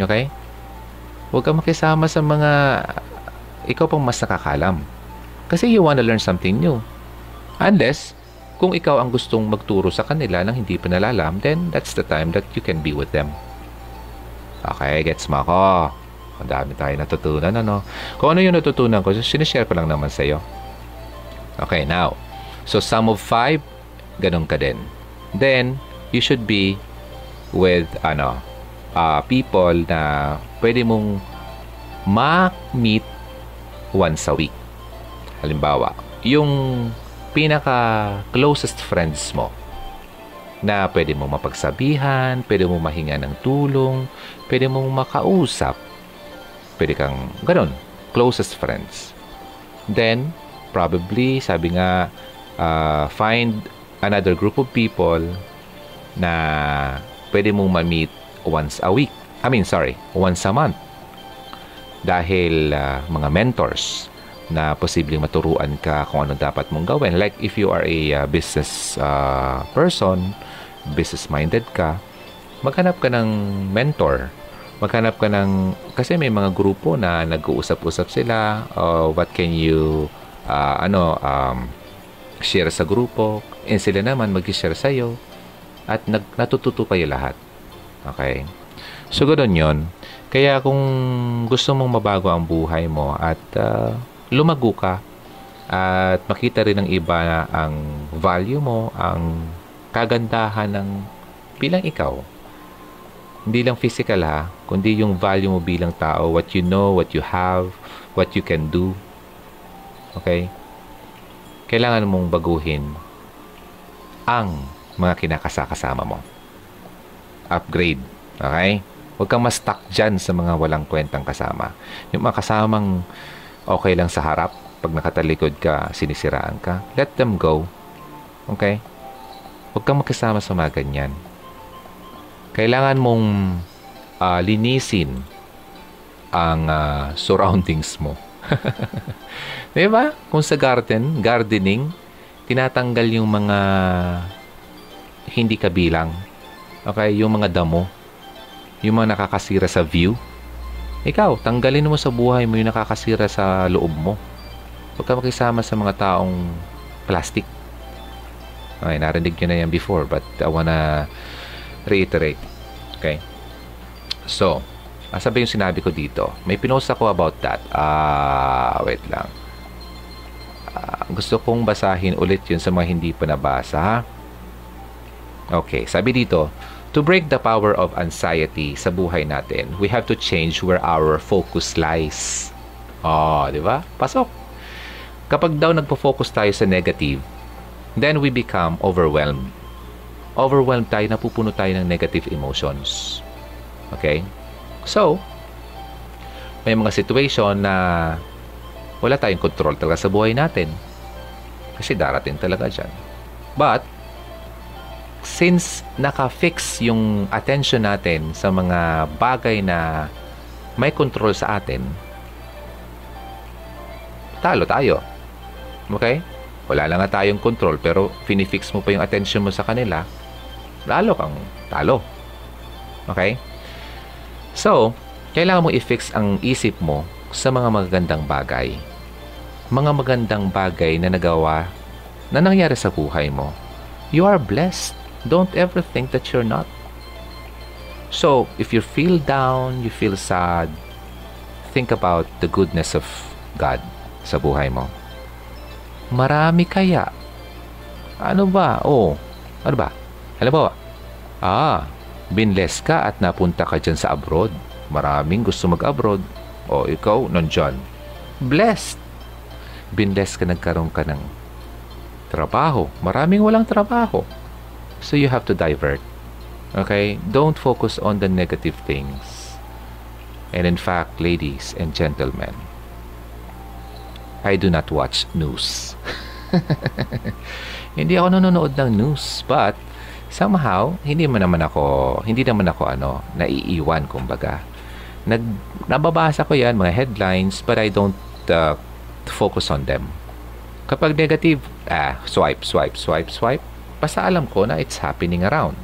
Okay? Huwag kang makisama sa mga ikaw pang mas nakakalam. Kasi you wanna learn something new. Unless, kung ikaw ang gustong magturo sa kanila nang hindi pa nalalam, then that's the time that you can be with them. Okay, gets mo ako. Ang dami tayo natutunan, ano? Kung ano yung natutunan ko, sinishare ko lang naman sa iyo. Okay, now. So, sum of 5, ganun ka din. Then, you should be with, ano, uh, people na pwede mong ma-meet once a week. Halimbawa, yung pinaka-closest friends mo na pwede mong mapagsabihan, pwede mong mahinga ng tulong, pwede mong makausap, pwede kang, ganun, closest friends. Then, probably, sabi nga, uh, find another group of people na pwede mong ma-meet once a week. I mean, sorry, once a month. Dahil uh, mga mentors na posibleng maturuan ka kung ano dapat mong gawin. Like if you are a uh, business uh, person, business-minded ka, maghanap ka ng mentor. Maghanap ka ng, kasi may mga grupo na nag-uusap-usap sila, uh, what can you, uh, ano, um, share sa grupo, and sila naman mag-share sa'yo, at nag, natututo kayo lahat. Okay? So, ganoon yon Kaya kung gusto mong mabago ang buhay mo at uh, lumago ka at makita rin ng iba ang value mo, ang kagandahan ng bilang ikaw. Hindi lang physical ha, kundi yung value mo bilang tao, what you know, what you have, what you can do. Okay? Kailangan mong baguhin ang mga kinakasakasama mo. Upgrade. Okay? Huwag kang ma-stuck dyan sa mga walang kwentang kasama. Yung mga kasamang okay lang sa harap, pag nakatalikod ka, sinisiraan ka, let them go. Okay? Huwag kang magkasama sa mga ganyan. Kailangan mong uh, linisin ang uh, surroundings mo. (laughs) Di ba? Kung sa garden, gardening, tinatanggal yung mga hindi kabilang. Okay? Yung mga damo. Yung mga nakakasira sa view. Ikaw, tanggalin mo sa buhay mo yung nakakasira sa loob mo. Huwag ka makisama sa mga taong plastic. Okay, narinig nyo na yan before but I wanna reiterate. Okay? So, asa ba yung sinabi ko dito? May pinost ako about that. Ah, wait lang. Uh, gusto kong basahin ulit yun sa mga hindi pa nabasa? Okay, sabi dito, To break the power of anxiety sa buhay natin, we have to change where our focus lies. Oh, di ba? Pasok. Kapag daw nagpo-focus tayo sa negative, then we become overwhelmed. Overwhelmed tayo, napupuno tayo ng negative emotions. Okay? So, may mga situation na wala tayong control talaga sa buhay natin. Kasi darating talaga dyan. But, since naka-fix yung attention natin sa mga bagay na may control sa atin, talo tayo. Okay? Wala lang nga tayong control pero finifix mo pa yung attention mo sa kanila, lalo kang talo. Okay? So, kailangan mo i-fix ang isip mo sa mga magagandang bagay. Mga magandang bagay na nagawa na nangyari sa buhay mo. You are blessed. Don't ever think that you're not. So, if you feel down, you feel sad, think about the goodness of God sa buhay mo. Marami kaya? Ano ba? Oh, ano ba? Alam ba? Ah, binless ka at napunta ka dyan sa abroad. Maraming gusto mag-abroad. O, ikaw, nandyan. Blessed. Binless ka, nagkaroon ka ng trabaho. Maraming walang trabaho. So you have to divert. Okay? Don't focus on the negative things. And in fact, ladies and gentlemen, I do not watch news. (laughs) hindi ako nanonood ng news, but somehow, hindi man naman ako, hindi naman ako ano, naiiwan kumbaga. Nag, nababasa ko yan, mga headlines, but I don't uh, focus on them. Kapag negative, ah, swipe, swipe, swipe, swipe, basta alam ko na it's happening around.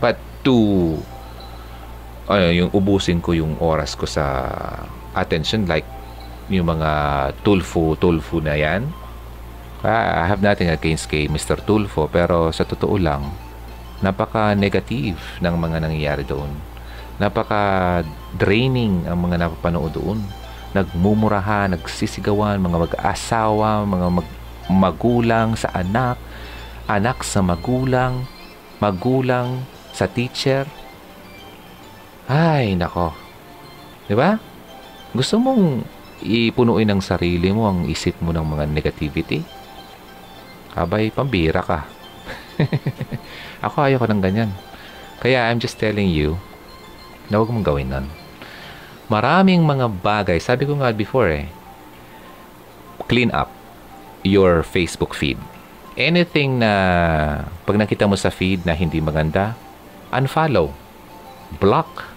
But to ano, yung ubusin ko yung oras ko sa attention like yung mga Tulfo, Tulfo na yan. I have nothing against kay Mr. Tulfo pero sa totoo lang, napaka-negative ng mga nangyayari doon. Napaka-draining ang mga napapanood doon. Nagmumurahan, nagsisigawan, mga mag-asawa, mga mag- magulang sa anak, anak sa magulang, magulang sa teacher. Ay, nako. 'Di ba? Gusto mong ipunuin ng sarili mo ang isip mo ng mga negativity? Abay, pambira ka. Ako ayoko ng ganyan. Kaya I'm just telling you na huwag mong gawin nun. Maraming mga bagay, sabi ko nga before eh, clean up your Facebook feed anything na pag nakita mo sa feed na hindi maganda, unfollow. block.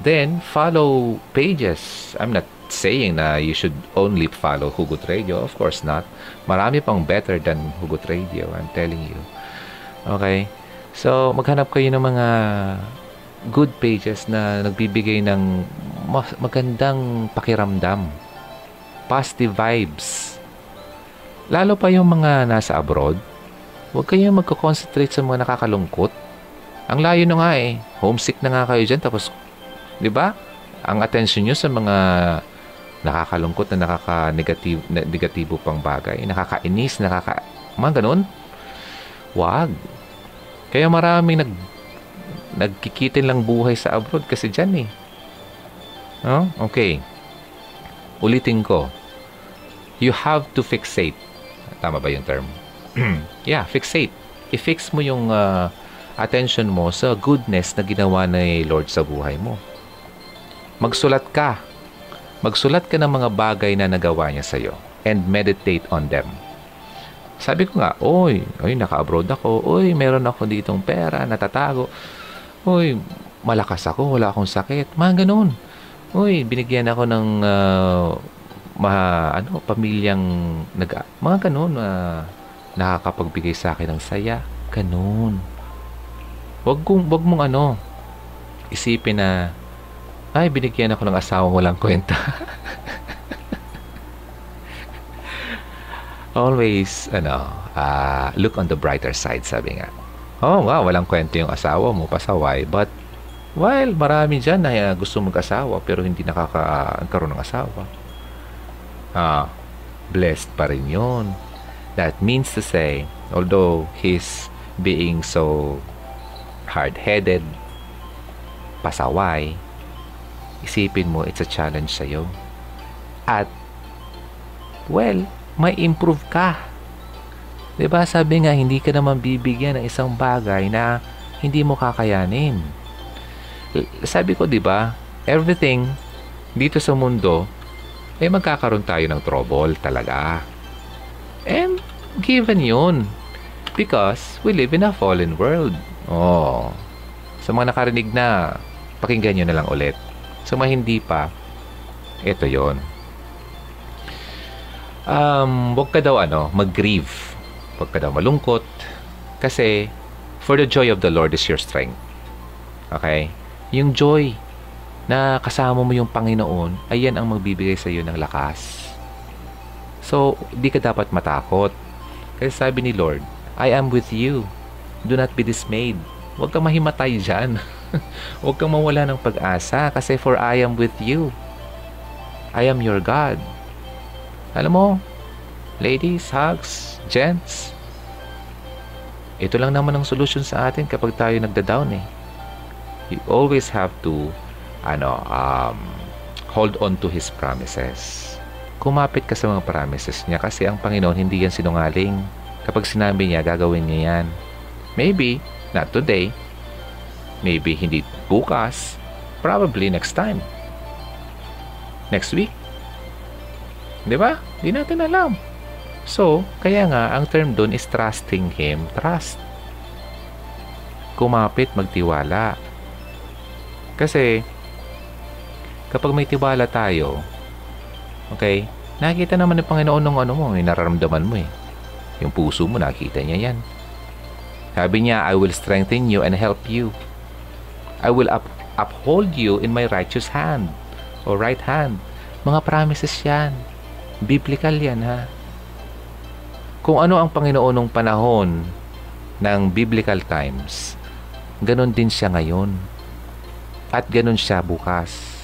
Then, follow pages. I'm not saying na you should only follow Hugot Radio. Of course not. Marami pang better than Hugot Radio. I'm telling you. Okay? So, maghanap kayo ng mga good pages na nagbibigay ng magandang pakiramdam. Positive vibes. Lalo pa yung mga nasa abroad, huwag kayong magko-concentrate sa mga nakakalungkot. Ang layo na nga eh. Homesick na nga kayo dyan. Tapos, di ba? Ang attention nyo sa mga nakakalungkot na nakaka-negatibo na, negatibo pang bagay. Nakakainis, nakaka... Mga ganun. Wag. Kaya maraming nag nagkikitin lang buhay sa abroad kasi dyan eh. No? Okay. Ulitin ko. You have to fixate. Tama ba yung term? (clears throat) yeah, fixate. I-fix mo yung uh, attention mo sa goodness na ginawa ni Lord sa buhay mo. Magsulat ka. Magsulat ka ng mga bagay na nagawa niya sa'yo and meditate on them. Sabi ko nga, oy, oy, naka-abroad ako, oy, meron ako ditong pera, natatago. Oy, malakas ako, wala akong sakit. Mga ganun. Oy, binigyan ako ng uh, mga, ano, pamilyang nag, mga ganun, uh, nakakapagbigay sa akin ng saya. Ganun. Wag, kong, wag mong ano, isipin na, ay, binigyan ako ng asawang walang kwenta. (laughs) Always, ano, uh, look on the brighter side, sabi nga. Oh, wow, walang kwento yung asawa mo, pasaway. But, while marami dyan na uh, gusto mag-asawa pero hindi nakakaroon ng asawa, ah, blessed pa rin yun. That means to say, although he's being so hard-headed, pasaway, isipin mo, it's a challenge sa'yo. At, well, may improve ka. ba diba, sabi nga, hindi ka naman bibigyan ng isang bagay na hindi mo kakayanin. Sabi ko, di ba, everything dito sa mundo, eh magkakaroon tayo ng trouble talaga. And given yun. Because we live in a fallen world. Oh. Sa mga nakarinig na, pakinggan nyo na lang ulit. Sa mga hindi pa, ito yon. Um, wag ka daw ano, mag-grieve. Wag ka daw malungkot. Kasi, for the joy of the Lord is your strength. Okay? Yung joy na kasama mo yung Panginoon, ayan ang magbibigay sa iyo ng lakas. So, di ka dapat matakot. Kasi sabi ni Lord, I am with you. Do not be dismayed. Huwag kang mahimatay dyan. (laughs) Huwag kang mawala ng pag-asa kasi for I am with you. I am your God. Alam mo, ladies, hugs, gents, ito lang naman ang solution sa atin kapag tayo nagda-down eh. You always have to ano, um, hold on to His promises. Kumapit ka sa mga promises niya kasi ang Panginoon hindi yan sinungaling. Kapag sinabi niya, gagawin niya yan. Maybe, not today, Maybe hindi bukas. Probably next time. Next week. Di ba? Di natin alam. So, kaya nga, ang term doon is trusting Him. Trust. Kumapit, magtiwala. Kasi, kapag may tiwala tayo, okay, nakita naman ng Panginoon ng ano mo, yung nararamdaman mo eh. Yung puso mo, nakita niya yan. Sabi niya, I will strengthen you and help you. I will up, uphold you in my righteous hand o right hand. Mga promises yan. Biblical yan ha. Kung ano ang Panginoon ng panahon ng biblical times, ganon din siya ngayon. At ganon siya bukas.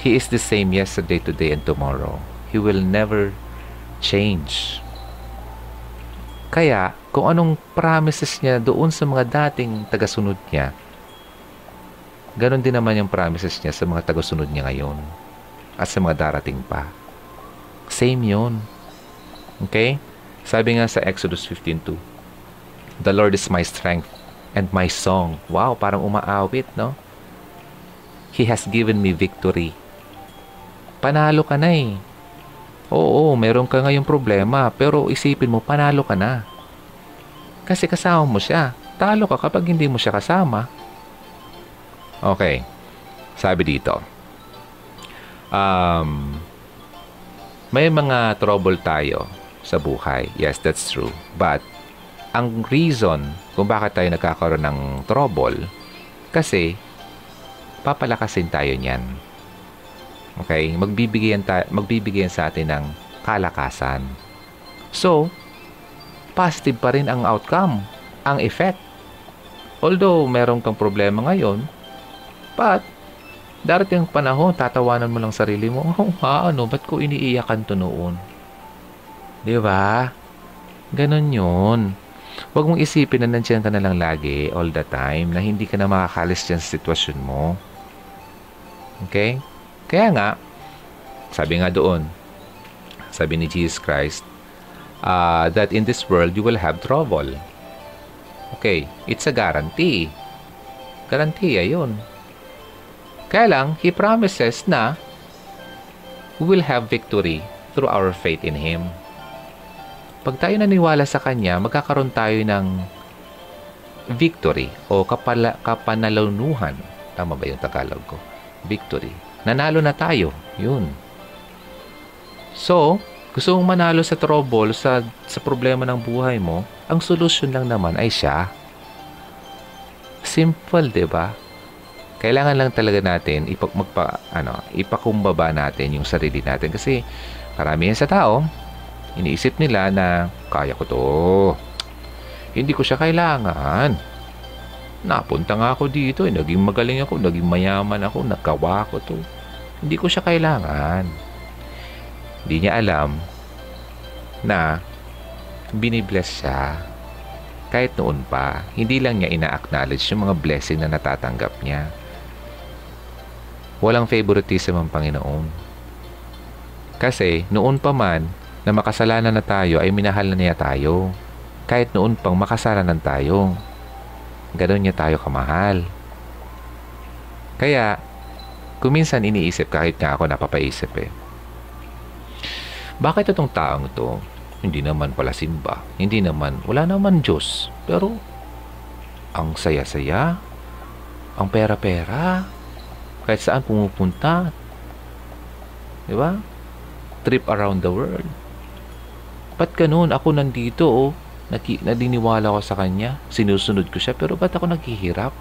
He is the same yesterday, today, and tomorrow. He will never change. Kaya, kung anong promises niya doon sa mga dating tagasunod niya, Ganon din naman yung promises niya sa mga tagasunod niya ngayon at sa mga darating pa. Same yon. Okay? Sabi nga sa Exodus 15.2, The Lord is my strength and my song. Wow, parang umaawit, no? He has given me victory. Panalo ka na eh. Oo, meron ka ngayong problema, pero isipin mo, panalo ka na. Kasi kasama mo siya. Talo ka kapag hindi mo siya kasama. Okay. Sabi dito. Um, may mga trouble tayo sa buhay. Yes, that's true. But, ang reason kung bakit tayo nagkakaroon ng trouble, kasi, papalakasin tayo niyan. Okay? Magbibigyan, ta- magbibigyan sa atin ng kalakasan. So, positive pa rin ang outcome, ang effect. Although, meron kang problema ngayon, but, darating ang panahon, tatawanan mo lang sarili mo, (laughs) oh, ha, ano, ba't ko iniiyakan to noon? Di ba? Ganon yun. Huwag mong isipin na nandiyan ka na lang lagi, all the time, na hindi ka na makakalis dyan sa sitwasyon mo. Okay? Kaya nga, sabi nga doon, sabi ni Jesus Christ, uh, that in this world you will have trouble. Okay, it's a guarantee. Guarantee yun. Kaya lang, He promises na we will have victory through our faith in Him. Pag tayo naniwala sa Kanya, magkakaroon tayo ng victory o kapala, kapanalunuhan. Tama ba yung Tagalog ko? Victory. Nanalo na tayo. Yun. So, gusto mong manalo sa trouble, sa, sa problema ng buhay mo, ang solusyon lang naman ay siya. Simple, di ba? Kailangan lang talaga natin ipak magpa, ano, ipakumbaba natin yung sarili natin kasi karamihan sa tao, iniisip nila na kaya ko to. Hindi ko siya kailangan. Napunta nga ako dito, eh, naging magaling ako, naging mayaman ako, nagkawa ko to. Hindi ko siya kailangan. Hindi niya alam na binibless siya kahit noon pa. Hindi lang niya ina-acknowledge yung mga blessing na natatanggap niya. Walang favoritism ang Panginoon. Kasi noon pa man na makasalanan na tayo ay minahal na niya tayo. Kahit noon pang makasalanan tayo. Ganon niya tayo kamahal. Kaya, kuminsan iniisip kahit nga ako napapaisip eh. Bakit itong taong to, hindi naman pala simba, hindi naman, wala naman Diyos, pero ang saya-saya, ang pera-pera, kahit saan pumupunta, di ba? Trip around the world. Ba't ganun? Ako nandito, oh. Naki, nadiniwala ko sa kanya. Sinusunod ko siya. Pero ba't ako naghihirap?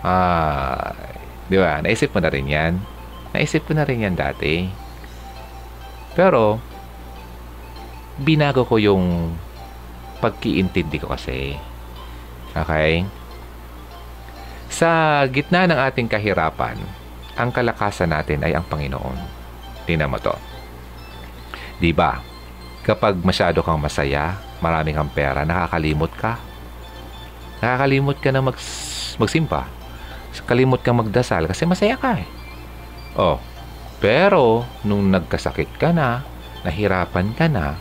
Ah, di ba? Naisip mo na rin yan. Naisip ko na rin yan dati. Pero, binago ko yung pagkiintindi ko kasi. Okay? Sa gitna ng ating kahirapan, ang kalakasan natin ay ang Panginoon. Tingnan mo to. Di ba? Kapag masyado kang masaya, marami kang pera, nakakalimot ka. Nakakalimot ka na mag, magsimpa. Kalimot kang magdasal kasi masaya ka eh. Oh, pero nung nagkasakit ka na, nahirapan ka na,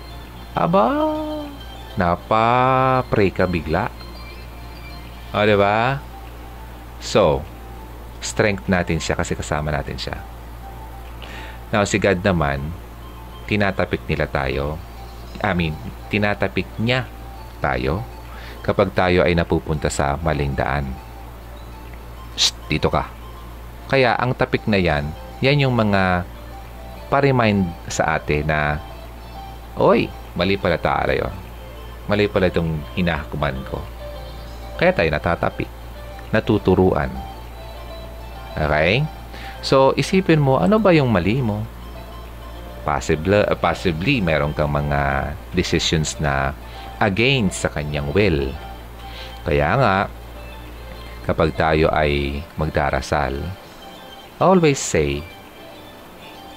aba, napa-pray ka bigla. O, oh, diba? So, strength natin siya kasi kasama natin siya. Now, si God naman, tinatapik nila tayo. I mean, tinatapik niya tayo kapag tayo ay napupunta sa maling daan. Shh, dito ka. Kaya ang tapik na yan, yan yung mga pa-remind sa atin na, Oy, mali pala tayo. Mali pala itong hinahakuman ko. Kaya tayo natatapik. Natuturuan. Okay? So, isipin mo, ano ba yung mali mo? Possibly, uh, possibly meron kang mga decisions na against sa kanyang will. Kaya nga, kapag tayo ay magdarasal, always say,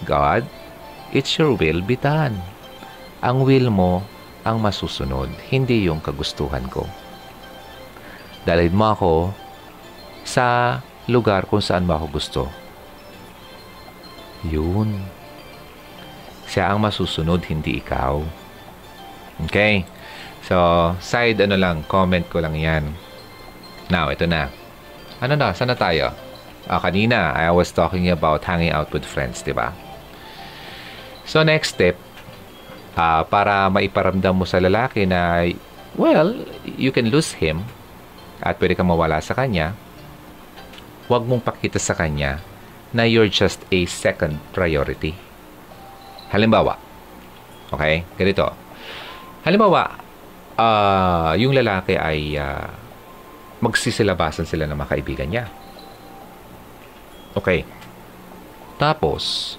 God, it's your will be done. Ang will mo ang masusunod, hindi yung kagustuhan ko. Dalhin mo ako sa lugar kung saan mo ako gusto. Yun. Siya ang masusunod, hindi ikaw. Okay? So, side ano lang, comment ko lang yan. Now, ito na. Ano na? Saan na tayo? Ah, kanina, I was talking about hanging out with friends, di ba? So, next step, uh, para maiparamdam mo sa lalaki na, well, you can lose him at pwede kang mawala sa kanya, huwag mong pakita sa kanya na you're just a second priority. Halimbawa, okay, ganito. Halimbawa, uh, yung lalaki ay uh, magsisilabasan sila ng mga kaibigan niya. Okay. Tapos,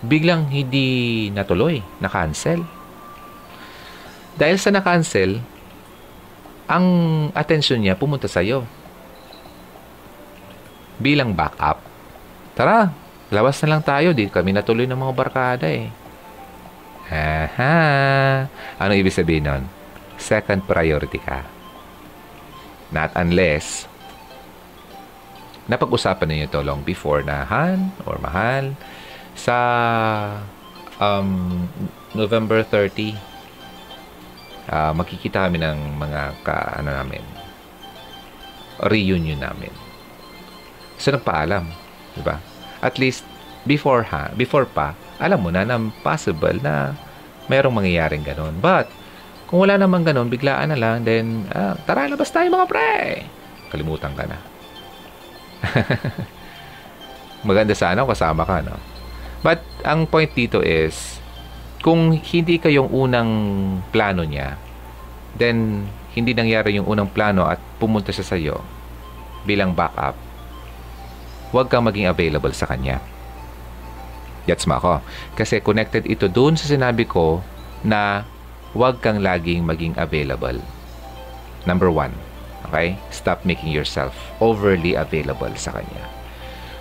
biglang hindi natuloy, na-cancel. Dahil sa na-cancel, ang atensyon niya pumunta sa iyo. Bilang backup. Tara, labas na lang tayo. Di kami natuloy ng mga barkada eh. Aha. Ano ibig sabihin nun? Second priority ka. Not unless napag-usapan niyo ito long before na han or mahal sa um, November 30 uh, makikita kami ng mga ka, ano namin. Reunion namin. So nagpaalam di ba? At least before ha before pa alam mo na na possible na mayroong mangyayaring ganun. But kung wala namang ganun biglaan na lang then ah, tara labas tayo mga pre! Kalimutan ka na. (laughs) Maganda sana kasama ka, no? But, ang point dito is, kung hindi kayong unang plano niya, then, hindi nangyari yung unang plano at pumunta siya sa iyo bilang backup, huwag kang maging available sa kanya. Gets mo ako? Kasi connected ito doon sa sinabi ko na huwag kang laging maging available. Number one. Okay? Stop making yourself overly available sa kanya.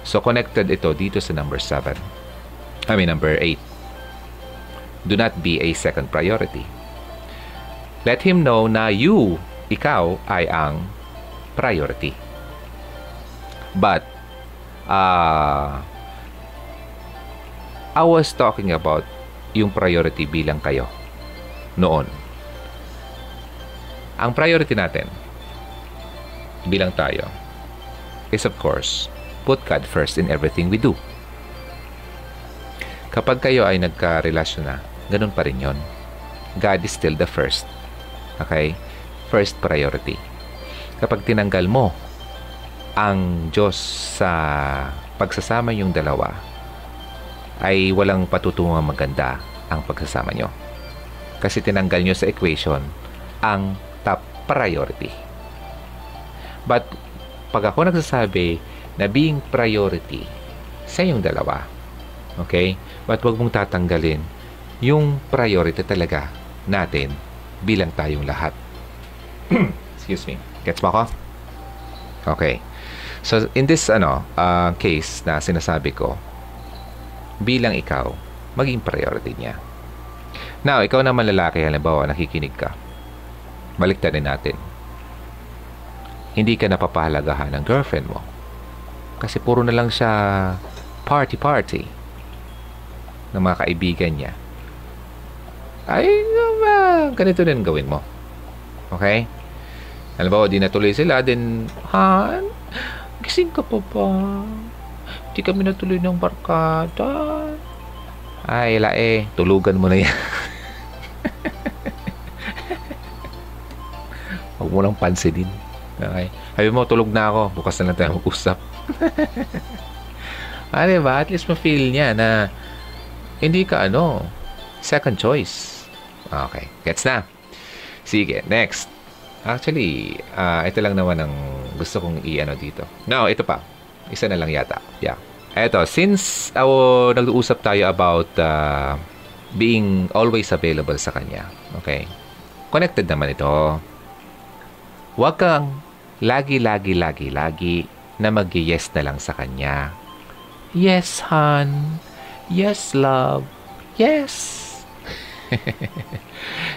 So, connected ito dito sa number 7. I mean, number 8. Do not be a second priority. Let him know na you, ikaw, ay ang priority. But, uh, I was talking about yung priority bilang kayo noon. Ang priority natin, bilang tayo is of course, put God first in everything we do. Kapag kayo ay nagka-relasyon na, ganun pa rin yon. God is still the first. Okay? First priority. Kapag tinanggal mo ang Diyos sa pagsasama yung dalawa, ay walang patutungang maganda ang pagsasama nyo. Kasi tinanggal nyo sa equation ang top priority. But, pag ako nagsasabi na being priority sa yung dalawa, okay? But wag mong tatanggalin yung priority talaga natin bilang tayong lahat. (clears throat) Excuse me. Gets mo ako? Okay. So, in this ano uh, case na sinasabi ko, bilang ikaw, maging priority niya. Now, ikaw naman lalaki, halimbawa, nakikinig ka. Baliktarin natin hindi ka napapahalagahan ng girlfriend mo. Kasi puro na lang siya party-party ng mga kaibigan niya. Ay, uh, ganito din gawin mo. Okay? Alam ba, di natuloy sila, then, Han, gising ka pa ba? Di kami natuloy ng barkada. Ay, lae, tulugan mo na yan. (laughs) Huwag mo lang pansinin. Okay. Sabi mo, tulog na ako. Bukas na lang tayo mag-usap. (laughs) ah, diba? At least ma-feel niya na hindi ka ano, second choice. Okay. Gets na? Sige, next. Actually, uh, ito lang naman ang gusto kong i-ano dito. Now, ito pa. Isa na lang yata. Yeah. Ito, since uh, nag-uusap tayo about uh, being always available sa kanya. Okay. Connected naman ito. Huwag kang lagi, lagi, lagi, lagi na mag yes na lang sa kanya. Yes, hon. Yes, love. Yes.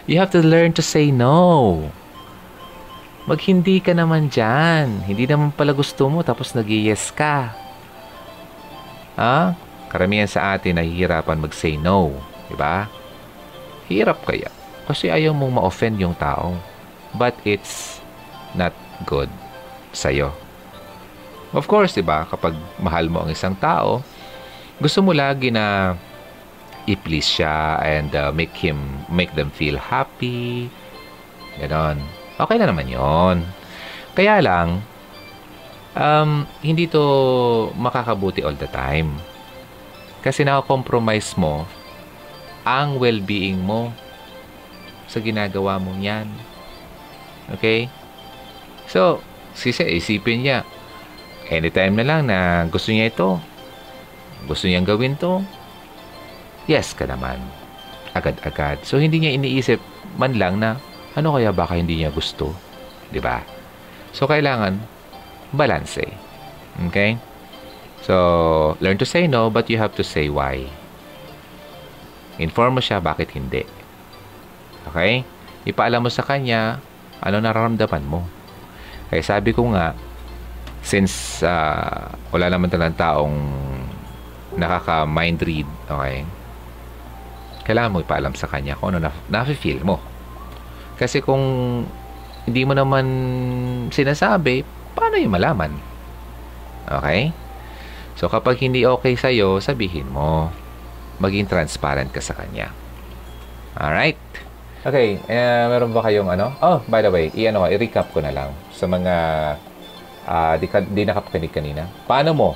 you have to learn to say no. Maghindi ka naman dyan. Hindi naman pala gusto mo tapos nag yes ka. Ha? Karamihan sa atin nahihirapan mag-say no. Diba? Hirap kaya. Kasi ayaw mong ma-offend yung tao. But it's not good sa'yo. Of course, di ba, kapag mahal mo ang isang tao, gusto mo lagi na i-please siya and uh, make him, make them feel happy. Ganon. Okay na naman yon. Kaya lang, um, hindi to makakabuti all the time. Kasi nakakompromise mo ang well-being mo sa ginagawa mo yan. Okay? So, sisi, isipin niya, anytime na lang na gusto niya ito, gusto niyang gawin to, yes ka naman. Agad-agad. So, hindi niya iniisip man lang na, ano kaya baka hindi niya gusto? ba? So, kailangan balance. Eh. Okay? So, learn to say no, but you have to say why. Inform mo siya bakit hindi. Okay? Ipaalam mo sa kanya ano nararamdaman mo. Kaya sabi ko nga, since uh, wala naman talang taong nakaka-mind read, okay? Kailangan mo ipaalam sa kanya kung ano na, na-feel mo. Kasi kung hindi mo naman sinasabi, paano yung malaman? Okay? So, kapag hindi okay sa'yo, sabihin mo. Maging transparent ka sa kanya. Alright? Okay, uh, meron ba kayong ano? Oh, by the way, i-ano, i-recap ko na lang sa mga uh, di, ka, di nakapakinig kanina. Paano mo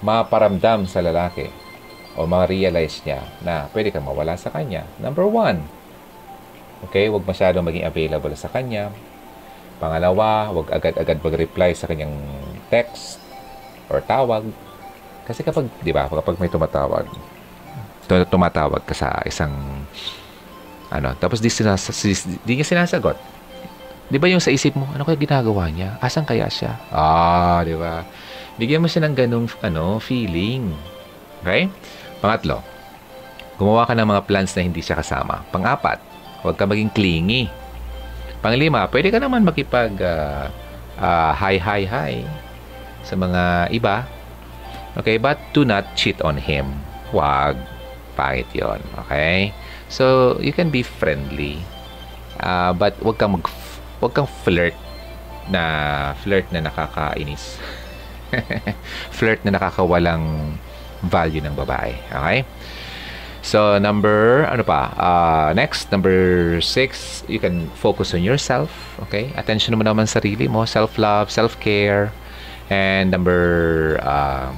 maparamdam sa lalaki o ma-realize niya na pwede kang mawala sa kanya? Number one, okay, huwag masyadong maging available sa kanya. Pangalawa, huwag agad-agad mag-reply sa kanyang text or tawag. Kasi kapag, di ba, kapag may tumatawag, tumatawag ka sa isang ano, tapos di, sinas, di niya sinasagot. Di ba yung sa isip mo, ano kaya ginagawa niya? Asan kaya siya? Ah, di ba? Bigyan mo siya ng ganung ano, feeling. Okay? Pangatlo, gumawa ka ng mga plans na hindi siya kasama. Pangapat, huwag ka maging clingy. Panglima, pwede ka naman makipag uh, uh, hi, hi, hi sa mga iba. Okay, but do not cheat on him. Huwag. Pangit yon Okay? So, you can be friendly. Uh, but wag kang mag wag kang flirt na flirt na nakakainis. (laughs) (laughs) flirt na nakakawalang value ng babae. Okay? So, number, ano pa? Uh, next, number six, you can focus on yourself. Okay? Attention mo naman sarili mo. Self-love, self-care. And number, uh,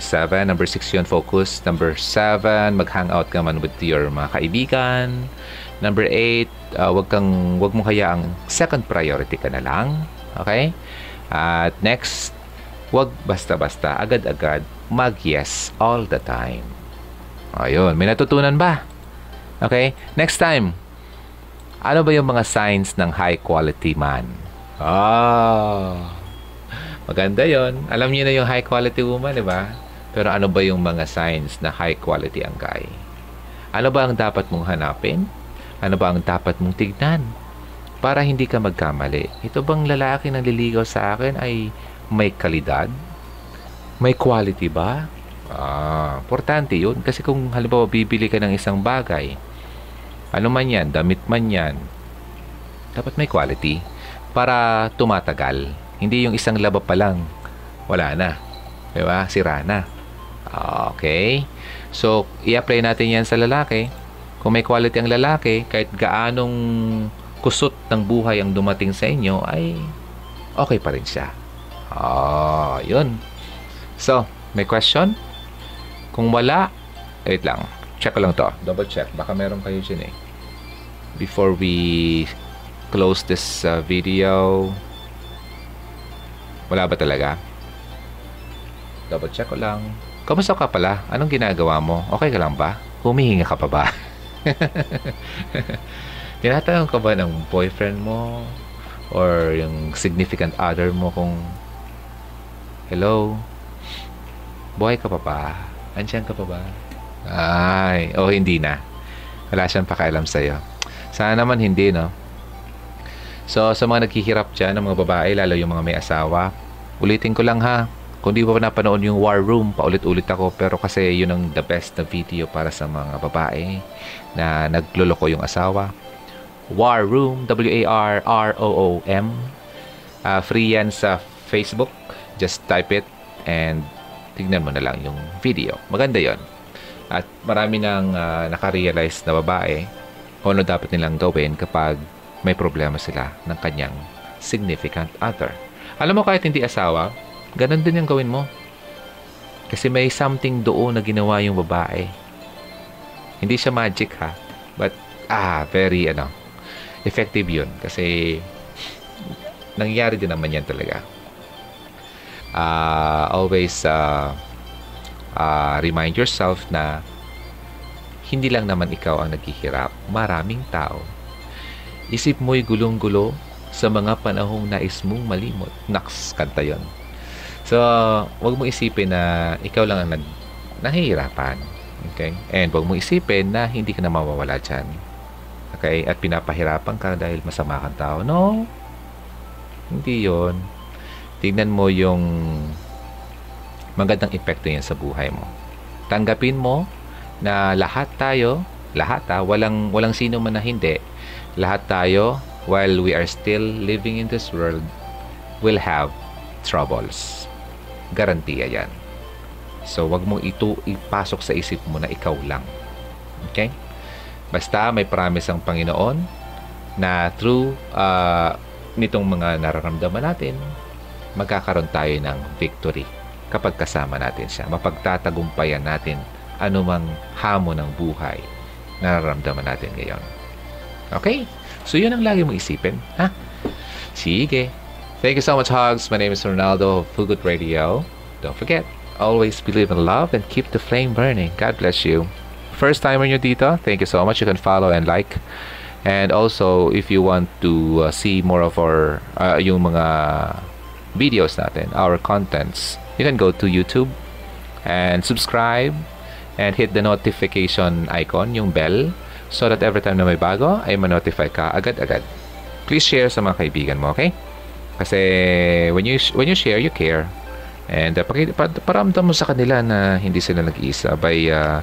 7. Number 6 yun, focus. Number 7, mag-hangout ka man with your mga kaibigan. Number 8, uh, wag kang wag mo hayaang second priority ka na lang. Okay? At next, wag basta-basta, agad-agad mag-yes all the time. Ayun, may natutunan ba? Okay? Next time, ano ba yung mga signs ng high quality man? Ah, maganda yon. Alam niyo na yung high quality woman, di ba? Pero ano ba yung mga signs na high quality ang guy? Ano ba ang dapat mong hanapin? Ano ba ang dapat mong tignan? Para hindi ka magkamali. Ito bang lalaki na liligaw sa akin ay may kalidad? May quality ba? Ah, importante yun. Kasi kung halimbawa bibili ka ng isang bagay, ano man yan, damit man yan, dapat may quality para tumatagal. Hindi yung isang laba pa lang, wala na. Diba? Sira na. Okay? So, i-apply natin yan sa lalaki. Kung may quality ang lalaki, kahit gaanong kusot ng buhay ang dumating sa inyo, ay okay pa rin siya. Oh, yun. So, may question? Kung wala, wait lang. Check ko lang to. Double check. Baka meron kayo dyan eh. Before we close this uh, video, wala ba talaga? Double check ko lang. Kamusta ka pala? Anong ginagawa mo? Okay ka lang ba? Humihinga ka pa ba? (laughs) Tinatanong ka ba ng boyfriend mo? Or yung significant other mo kung Hello? Buhay ka pa ba? Andiyan ka pa ba? Ay, oh hindi na. Wala siyang pakialam sa'yo. Sana naman hindi, no? So, sa mga naghihirap dyan, ng mga babae, lalo yung mga may asawa, ulitin ko lang ha, kung di pa napanood yung War Room, paulit-ulit ako. Pero kasi yun ang the best na video para sa mga babae na nagluloko yung asawa. War Room, W-A-R-R-O-O-M. Uh, free yan sa Facebook. Just type it and tignan mo na lang yung video. Maganda yon At marami nang uh, nakarealize na babae kung ano dapat nilang gawin kapag may problema sila ng kanyang significant other. Alam mo kahit hindi asawa, ganun din yung gawin mo. Kasi may something doon na ginawa yung babae. Hindi siya magic ha. But, ah, very, ano, effective yun. Kasi, nangyari din naman yan talaga. Uh, always, uh, uh, remind yourself na hindi lang naman ikaw ang naghihirap. Maraming tao. Isip mo'y gulong-gulo sa mga panahong nais mong malimot. Naks, kanta yon. So, wag mo isipin na ikaw lang ang nag nahihirapan. Okay? And wag mo isipin na hindi ka na mawawala dyan. Okay? At pinapahirapan ka dahil masama kang tao. No. Hindi yon. Tingnan mo yung magandang epekto yan sa buhay mo. Tanggapin mo na lahat tayo, lahat ha, walang, walang sino man na hindi, lahat tayo, while we are still living in this world, will have troubles. Garantiya yan. So, wag mong ito ipasok sa isip mo na ikaw lang. Okay? Basta may promise ang Panginoon na through uh, nitong mga nararamdaman natin, magkakaroon tayo ng victory kapag kasama natin siya. Mapagtatagumpayan natin anumang hamon ng buhay na nararamdaman natin ngayon. Okay? So, yun ang lagi mong isipin. Ha? Sige. Thank you so much, Hogs. My name is Ronaldo of Fugut Radio. Don't forget, always believe in love and keep the flame burning. God bless you. First timer nyo dito, thank you so much. You can follow and like. And also, if you want to uh, see more of our, uh, yung mga videos natin, our contents, you can go to YouTube and subscribe and hit the notification icon, yung bell, so that every time na may bago, ay ma-notify ka agad-agad. Please share sa mga kaibigan mo, okay? Kasi when you when you share, you care. And uh, paramdam mo sa kanila na hindi sila nag-iisa by uh,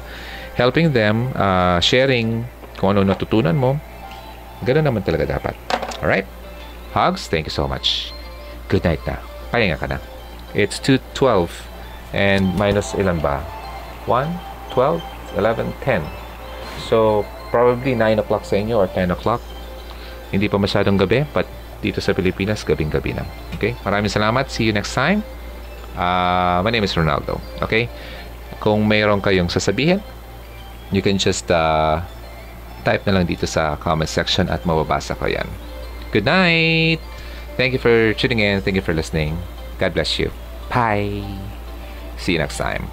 helping them, uh, sharing kung ano natutunan mo. Ganun naman talaga dapat. Alright? Hugs, thank you so much. Good night na. Pahinga ka na. It's 2.12 and minus ilan ba? 1, 12, 11, 10. So, probably 9 o'clock sa inyo or 10 o'clock. Hindi pa masyadong gabi, but dito sa Pilipinas, gabing-gabi na. Okay? Maraming salamat. See you next time. Uh, my name is Ronaldo. Okay? Kung mayroon kayong sasabihin, you can just uh, type na lang dito sa comment section at mababasa ko yan. Good night! Thank you for tuning in. Thank you for listening. God bless you. Bye! See you next time.